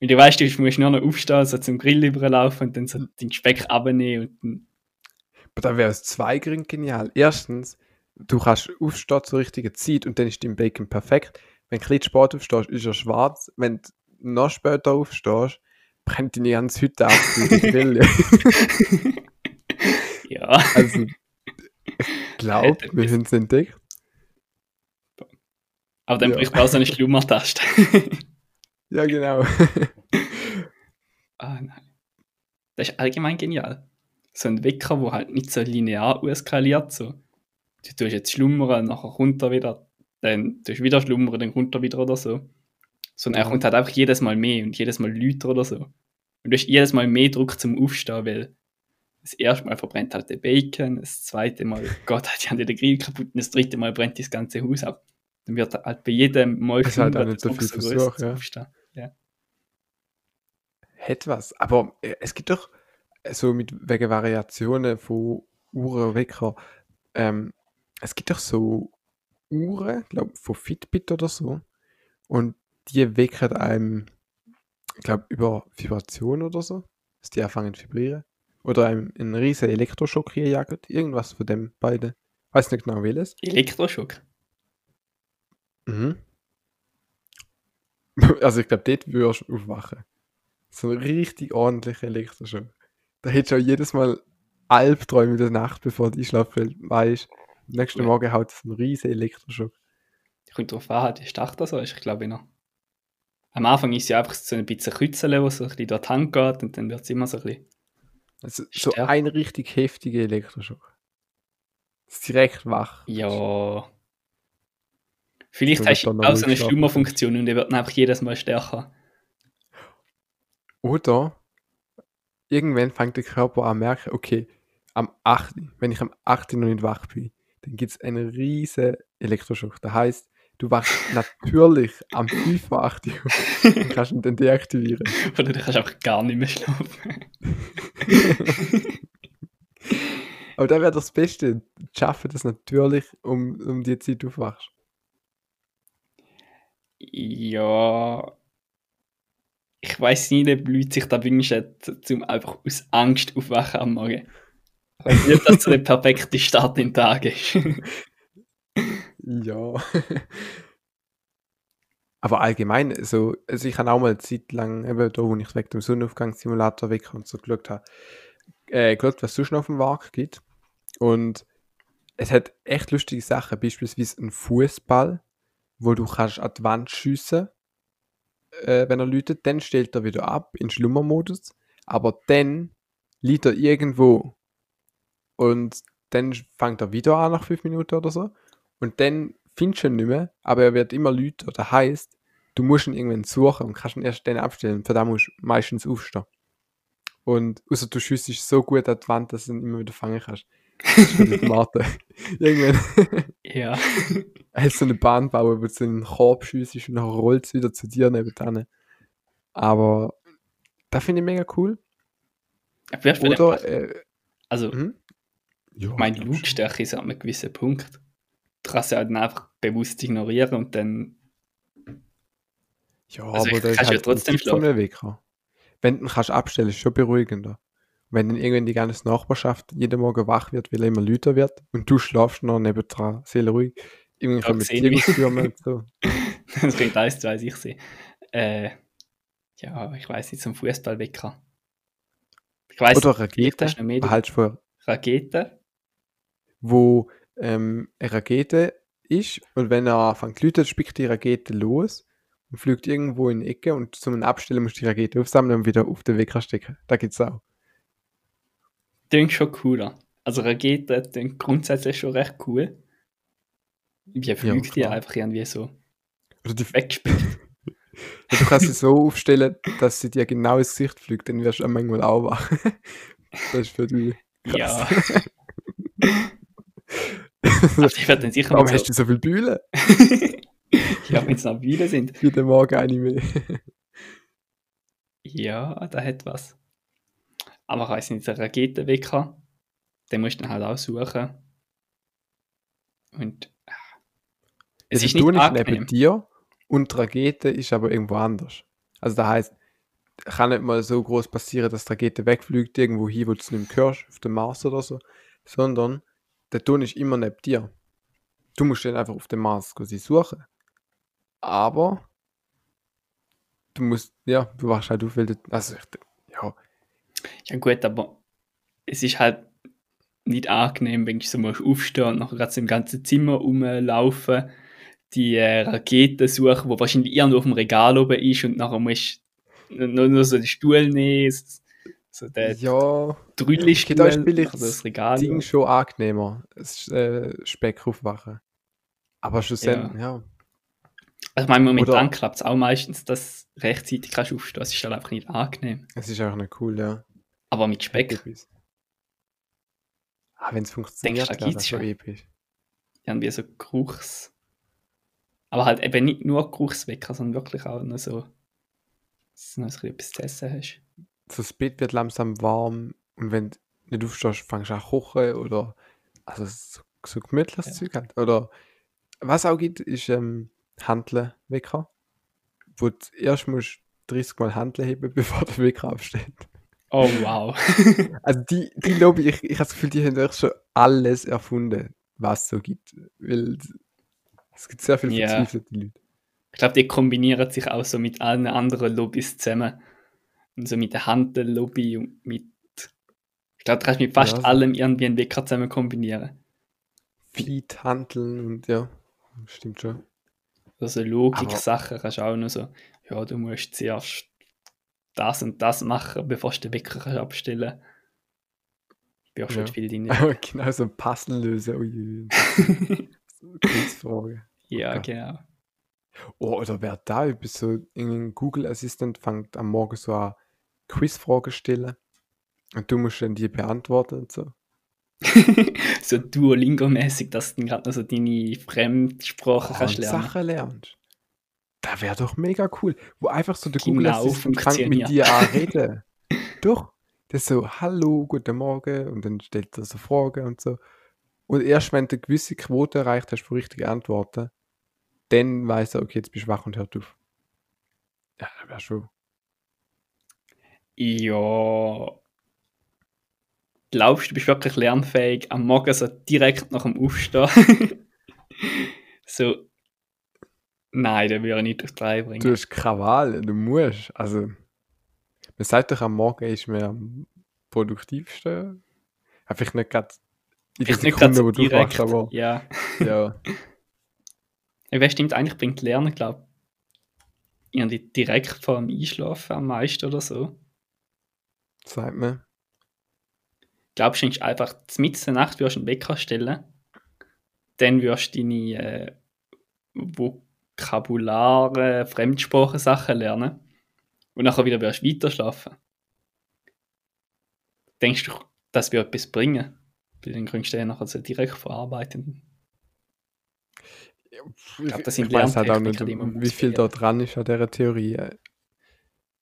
[SPEAKER 3] Und du weißt, du musst nur noch aufstehen, so zum Grill überlaufen und dann so den Speck abnehmen und dann
[SPEAKER 2] Aber da wäre es zwei Gründe genial. Erstens, du kannst aufstehen zur richtigen Zeit und dann ist dein Bacon perfekt. Wenn du ein bisschen spät aufstehst, ist er schwarz. Wenn du noch später aufstehst, brennt deine ganze Hütte ab
[SPEAKER 3] ja.
[SPEAKER 2] Also, ich glaube, wir haben es entdeckt.
[SPEAKER 3] Aber dann
[SPEAKER 2] Ja.
[SPEAKER 3] bricht man auch so eine Schlummertaste.
[SPEAKER 2] Ja, genau.
[SPEAKER 3] Ah, nein. Das ist allgemein genial. So ein Wecker, wo halt nicht so linear eskaliert. So. Du tust jetzt schlummern, nachher runter wieder, dann tust du wieder schlummern, dann runter wieder oder so. Sondern er kommt halt einfach jedes Mal mehr und jedes Mal lauter oder so. Und du hast jedes Mal mehr Druck zum Aufstehen, weil das erste Mal verbrennt halt der Bacon, das zweite Mal geht halt die den Grill kaputt und das dritte Mal brennt das ganze Haus ab. Dann wird halt bei jedem Mal
[SPEAKER 2] ist halt nicht so viel Versuch, ja.
[SPEAKER 3] Ja.
[SPEAKER 2] Was. Aber äh, es gibt doch äh, so mit wegen Variationen von Uhren, Wecker. Ähm, es gibt doch so Uhren, glaube von Fitbit oder so. Und die wecken einem, ich glaube, über Vibration oder so. Dass die anfangen zu vibrieren. Oder einem einen riesen Elektroschock hier jagt. Irgendwas von dem beiden. Weiß nicht genau welches.
[SPEAKER 3] Elektroschock.
[SPEAKER 2] Mhm. Also ich glaube, dort würdest du aufwachen. So ein richtig ordentlicher Elektroschock. Da hättest du auch jedes Mal Albträume in der Nacht, bevor du einschlafen fällt, weißt am nächsten. Morgen haut es einen riesen Elektroschock.
[SPEAKER 3] Kommt drauf an, wie stark das so ist, ich glaube noch. Am Anfang ist ja einfach so ein bisschen Kützeln, wo so ein bisschen durch die Hand geht und dann wird es immer so ein bisschen.
[SPEAKER 2] Also so ein richtig heftiger Elektroschock. Das ist direkt wach.
[SPEAKER 3] Ja. Vielleicht hast du auch so eine
[SPEAKER 2] schlafen.
[SPEAKER 3] Schlummerfunktion und der wird dann einfach jedes Mal stärker.
[SPEAKER 2] Oder irgendwann fängt der Körper an zu merken, okay, am 8., wenn ich am 8. noch nicht wach bin, dann gibt es einen riesen Elektroschock. Das heißt, du wachst natürlich am 5. Uhr 8 Uhr und kannst ihn dann deaktivieren.
[SPEAKER 3] Oder du kannst einfach gar nicht mehr schlafen.
[SPEAKER 2] Aber dann wäre das Beste, schaffen das natürlich, um, um die Zeit aufwachst.
[SPEAKER 3] Ja. Ich weiß nicht, ob Leute sich da wünschen, zum einfach aus Angst aufwachen am Morgen. Weil nicht, dass so der perfekte Start in den Tag ist.
[SPEAKER 2] Ja. Aber allgemein, so, also ich habe auch mal eine Zeit lang, eben da, wo ich wegen dem Sonnenaufgangssimulator weg und so geschaut habe, äh, geschaut, was es sonst noch auf dem Markt gibt. Und es hat echt lustige Sachen, beispielsweise einen Fußball, wo du kannst an die Wand schiessen, äh, wenn er läutet, dann stellt er wieder ab in Schlummermodus, aber dann liegt er irgendwo und dann fängt er wieder an nach fünf Minuten oder so und dann findest du ihn nicht mehr, aber er wird immer lauter. Das heisst, du musst ihn irgendwann suchen und kannst ihn erst dann abstellen. Für das musst du meistens aufstehen. Und außer du schiessest so gut an die Wand, dass du ihn immer wieder fangen kannst. Dich warten. irgendwann
[SPEAKER 3] ja.
[SPEAKER 2] hast du so eine Bahn bauen, wo du in den Korb schiessest und dann rollt es wieder zu dir nebenan. Aber das finde ich mega cool. Oder, äh,
[SPEAKER 3] Also,
[SPEAKER 2] Mhm. Ja,
[SPEAKER 3] meine. Lautstärke ist an einem gewissen Punkt. Du kannst sie halt einfach bewusst ignorieren und dann.
[SPEAKER 2] Ja,
[SPEAKER 3] Also,
[SPEAKER 2] aber das ist halt
[SPEAKER 3] trotzdem
[SPEAKER 2] einem Wecker. Wenn du kannst abstellen, ist schon beruhigender. Wenn dann irgendwann die ganze Nachbarschaft jeden Morgen wach wird, weil er immer lauter wird und du schlafst noch nebendran, sehr ruhig. Irgendwie
[SPEAKER 3] mich.
[SPEAKER 2] Tierstürme und so.
[SPEAKER 3] das bringt eins zu eins, ich sehe. Äh, ja, ich weiß nicht, zum Fußballwecker. Ich weiß
[SPEAKER 2] Oder Rakete,
[SPEAKER 3] du
[SPEAKER 2] von
[SPEAKER 3] Raketen.
[SPEAKER 2] wo ähm, eine Rakete ist und wenn er anfängt zu läuten, spickt die Rakete los und fliegt irgendwo in die Ecke und zum Abstellen musst du die Rakete aufsammeln und wieder auf den Wecker stecken. Da gibt's auch.
[SPEAKER 3] Klingt schon cooler. Also Raketen klingt grundsätzlich schon recht cool. Wie fliegt die
[SPEAKER 2] klar.
[SPEAKER 3] einfach irgendwie so
[SPEAKER 2] Oder die,
[SPEAKER 3] weggespielt.
[SPEAKER 2] du kannst sie so aufstellen, dass sie dir genau ins Gesicht fliegt, dann wirst du auch manchmal auch wach. das ist für dich.
[SPEAKER 3] ja. Aber ich werde dann sicher
[SPEAKER 2] Warum
[SPEAKER 3] mit
[SPEAKER 2] hast
[SPEAKER 3] so,
[SPEAKER 2] du so viel Bühlen?
[SPEAKER 3] ja, wenn es noch Bühne sind.
[SPEAKER 2] Jeden Morgen eine mehr.
[SPEAKER 3] Ja, da hat was. Aber ich weiss nicht, der Raketenwecker, den musst du dann halt auch suchen. Und äh, es
[SPEAKER 2] Also
[SPEAKER 3] ist
[SPEAKER 2] du
[SPEAKER 3] nicht
[SPEAKER 2] nicht neben
[SPEAKER 3] angenehm.
[SPEAKER 2] dir und die Rakete ist aber irgendwo anders. Also das heißt, kann nicht mal so groß passieren, dass die Rakete wegfliegt irgendwo hin, wo du es nicht mehr hörst, auf dem Mars oder so, sondern der Ton ist immer neben dir. Du musst den einfach auf dem Mars quasi suchen. Aber du musst, ja, du wachst halt auf, weil du, also ich, ja,
[SPEAKER 3] Ja gut, aber es ist halt nicht angenehm, wenn du so musst aufstehen und nachher gerade im ganzen Zimmer rumlaufen, die äh, Rakete suchen, wo wahrscheinlich irgendwo auf dem Regal oben ist und nachher musst du nur, nur so den Stuhl nehmen, so- den
[SPEAKER 2] ja, Okay, da ich
[SPEAKER 3] also das Regal.
[SPEAKER 2] Ding schon angenehmer, das äh, Speck aufwachen. Aber schlussendlich, ja.
[SPEAKER 3] Also ich meine, momentan
[SPEAKER 2] Oder-
[SPEAKER 3] klappt es auch meistens, dass du rechtzeitig kannst aufstehen. Es ist halt einfach nicht angenehm.
[SPEAKER 2] es ist einfach nicht cool, ja.
[SPEAKER 3] Aber mit Speck,
[SPEAKER 2] Episch. Ah, wenn es funktioniert,
[SPEAKER 3] Denkst du, da
[SPEAKER 2] wäre
[SPEAKER 3] gibt's
[SPEAKER 2] das schon episch.
[SPEAKER 3] irgendwie so Geruchs... Aber halt eben nicht nur Geruchswecker, sondern wirklich auch noch so, dass du noch etwas zu essen hast.
[SPEAKER 2] So das Bett wird langsam warm und wenn du nicht aufstehst, fängst du an zu kochen oder also so, so gemütliches
[SPEAKER 3] Ja.
[SPEAKER 2] Zeug halt. Oder was auch gibt, ist ähm, Handelwecker, wo du erst musst 30 Mal Handeln heben, bevor der Wecker absteht.
[SPEAKER 3] Oh wow.
[SPEAKER 2] Also die, die Lobby, ich, ich habe das Gefühl, die haben echt schon alles erfunden, was es so gibt. Weil es gibt sehr viele
[SPEAKER 3] Ja.
[SPEAKER 2] verzweifelte Leute.
[SPEAKER 3] ich glaube, die kombinieren sich auch so mit allen anderen Lobbys zusammen. Und so mit der Handel-Lobby und mit... Ich glaube, du kannst mit fast
[SPEAKER 2] Ja,
[SPEAKER 3] allem irgendwie einen Wecker zusammen kombinieren.
[SPEAKER 2] Fleet handeln und ja, stimmt schon.
[SPEAKER 3] Also Logik-Sachen kannst du auch noch so, ja, du musst zuerst das und das machen, bevor du den Wecker abstellen. Ich bin auch schon
[SPEAKER 2] Ja.
[SPEAKER 3] viel drin.
[SPEAKER 2] Aber genau so ein Puzzle lösen. Ui, so Quizfrage.
[SPEAKER 3] ja,
[SPEAKER 2] Okay.
[SPEAKER 3] genau.
[SPEAKER 2] Oh, oder wer da über so irgendein Google Assistant fängt am Morgen so an Quizfragen stellen und du musst dann die beantworten und so.
[SPEAKER 3] so Duolingo-mäßig, dass du gerade noch so deine Fremdsprache
[SPEAKER 2] Oh,
[SPEAKER 3] kannst lernen.
[SPEAKER 2] Sachen lernst. Da wäre doch mega cool. Wo einfach so der
[SPEAKER 3] Genau
[SPEAKER 2] Google Assistant fängt mit
[SPEAKER 3] funktioniert.
[SPEAKER 2] dir an reden. doch. Das ist so, hallo, guten Morgen und dann stellt er so Fragen und so. Und erst wenn du eine gewisse Quote erreicht hast für richtige Antworten, dann weiß er, okay, jetzt bist du wach und hört auf. Ja, das wäre schon.
[SPEAKER 3] Ja. Glaubst du, du bist wirklich lernfähig am Morgen so direkt nach dem Aufstehen? so. Nein, den würde ich nicht durch die Reihe bringen.
[SPEAKER 2] Du hast keine Wahl, du musst. Also, man sagt doch, am Morgen ist man am produktivsten. Einfach nicht gerade in der
[SPEAKER 3] Vielleicht nicht gerade
[SPEAKER 2] Sekunde, wo du
[SPEAKER 3] direkt.
[SPEAKER 2] wachst, aber
[SPEAKER 3] Ja.
[SPEAKER 2] ja.
[SPEAKER 3] Ja, wer stimmt, eigentlich bringt Lernen, glaube ich, irgendwie direkt vor dem Einschlafen am meisten oder so.
[SPEAKER 2] sagt man.
[SPEAKER 3] Glaubst du, einfach mitten in der Nacht würdest du einen Wecker stellen, dann wirst du deine äh, Vokabulare, Fremdsprachensachen lernen und nachher wieder wirst du weiter schlafen. Denkst du, das wird etwas bringen? Weil dann könntest du ja nachher so direkt verarbeiten.
[SPEAKER 2] Ich,
[SPEAKER 3] glaub, das sind
[SPEAKER 2] ich weiß halt auch nicht, wie viel da dran ist an dieser Theorie.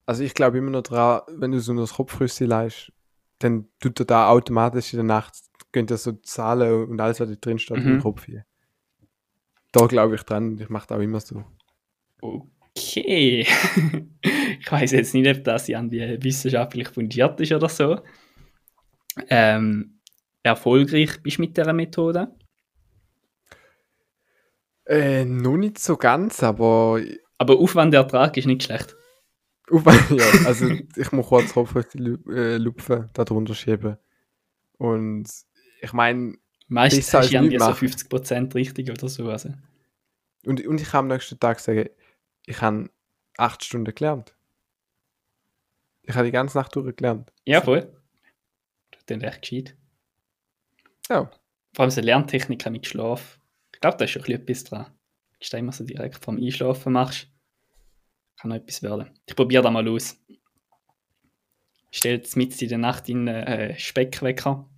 [SPEAKER 2] Also ich glaube immer noch dran, wenn du so das Kopfrüssi leist, dann tut er da automatisch in der Nacht, könnt ihr so Zahlen und alles, was da drin steht, den
[SPEAKER 3] Mhm.
[SPEAKER 2] Kopf hier. Da glaube ich dran, ich mache das auch immer so.
[SPEAKER 3] Okay. ich weiß jetzt nicht, ob das irgendwie wissenschaftlich fundiert ist oder so. Ähm, erfolgreich bist du mit dieser Methode?
[SPEAKER 2] Äh, noch nicht so ganz, aber
[SPEAKER 3] Aber Aufwand-Ertrag ist nicht schlecht.
[SPEAKER 2] Auf, ja, also ich muss kurz Kopf auf die Lu- äh, Lupfe da drunter schieben. Und ich meine,
[SPEAKER 3] Meistens
[SPEAKER 2] Besser
[SPEAKER 3] hast du irgendwie so
[SPEAKER 2] nichts
[SPEAKER 3] 50% richtig oder so. Also.
[SPEAKER 2] und, und ich kann am nächsten Tag sagen, ich habe acht Stunden gelernt. Ich habe die ganze Nacht durch gelernt.
[SPEAKER 3] Ja, voll. Das klingt echt gescheit.
[SPEAKER 2] Ja.
[SPEAKER 3] Vor allem so Lerntechniken mit Schlaf. Ich glaube, da ist schon ein bisschen etwas dran. Wenn du das immer so direkt vorm Einschlafen machst, kann noch etwas werden. Ich probiere das mal aus. Ich stelle jetzt mit in der Nacht in einen äh, Speckwecker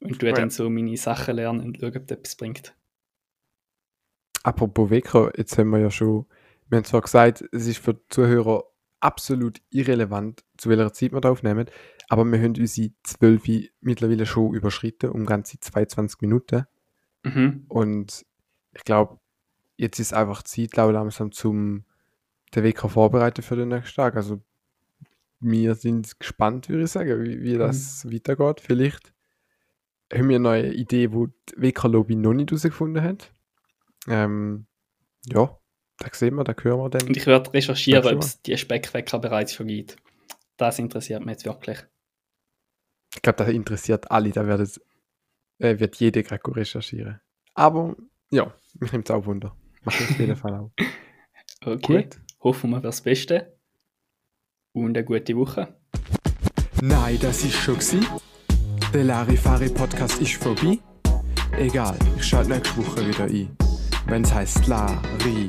[SPEAKER 3] und tue
[SPEAKER 2] Ja.
[SPEAKER 3] dann so meine Sachen lernen und schaue, ob das etwas bringt.
[SPEAKER 2] Apropos Wecker, jetzt haben wir ja schon, wir haben zwar gesagt, es ist für die Zuhörer absolut irrelevant, zu welcher Zeit wir da aufnehmen, aber wir haben unsere 12 mittlerweile schon überschritten, um ganze 22 Minuten.
[SPEAKER 3] Mhm.
[SPEAKER 2] Und ich glaube, jetzt ist einfach Zeit lau langsam zum den Wecker vorbereiten für den nächsten Tag. Also wir sind gespannt, würde ich sagen, wie, wie das weitergeht. Vielleicht haben wir eine neue Idee, wo die Wecker-Lobby noch nicht herausgefunden hat. Ähm, ja, da sehen wir, da hören wir dann.
[SPEAKER 3] Und ich werde recherchieren, ob es die Speckwecker bereits schon gibt. Das interessiert mich jetzt wirklich.
[SPEAKER 2] Ich glaube, das interessiert alle, da wird, es- äh, wird jeder gerade recherchieren. Aber ja, mich nimmt es auch Wunder. Macht mich auf jeden Fall auch.
[SPEAKER 3] Okay.
[SPEAKER 2] Gut.
[SPEAKER 3] Hoffen wir fürs Beste. Und eine gute Woche.
[SPEAKER 1] Nein, das ist schon gsi. Der Larifari Podcast ist vorbei. Egal, ich schalte nächste Woche wieder ein. Wenn's heißt Larifari.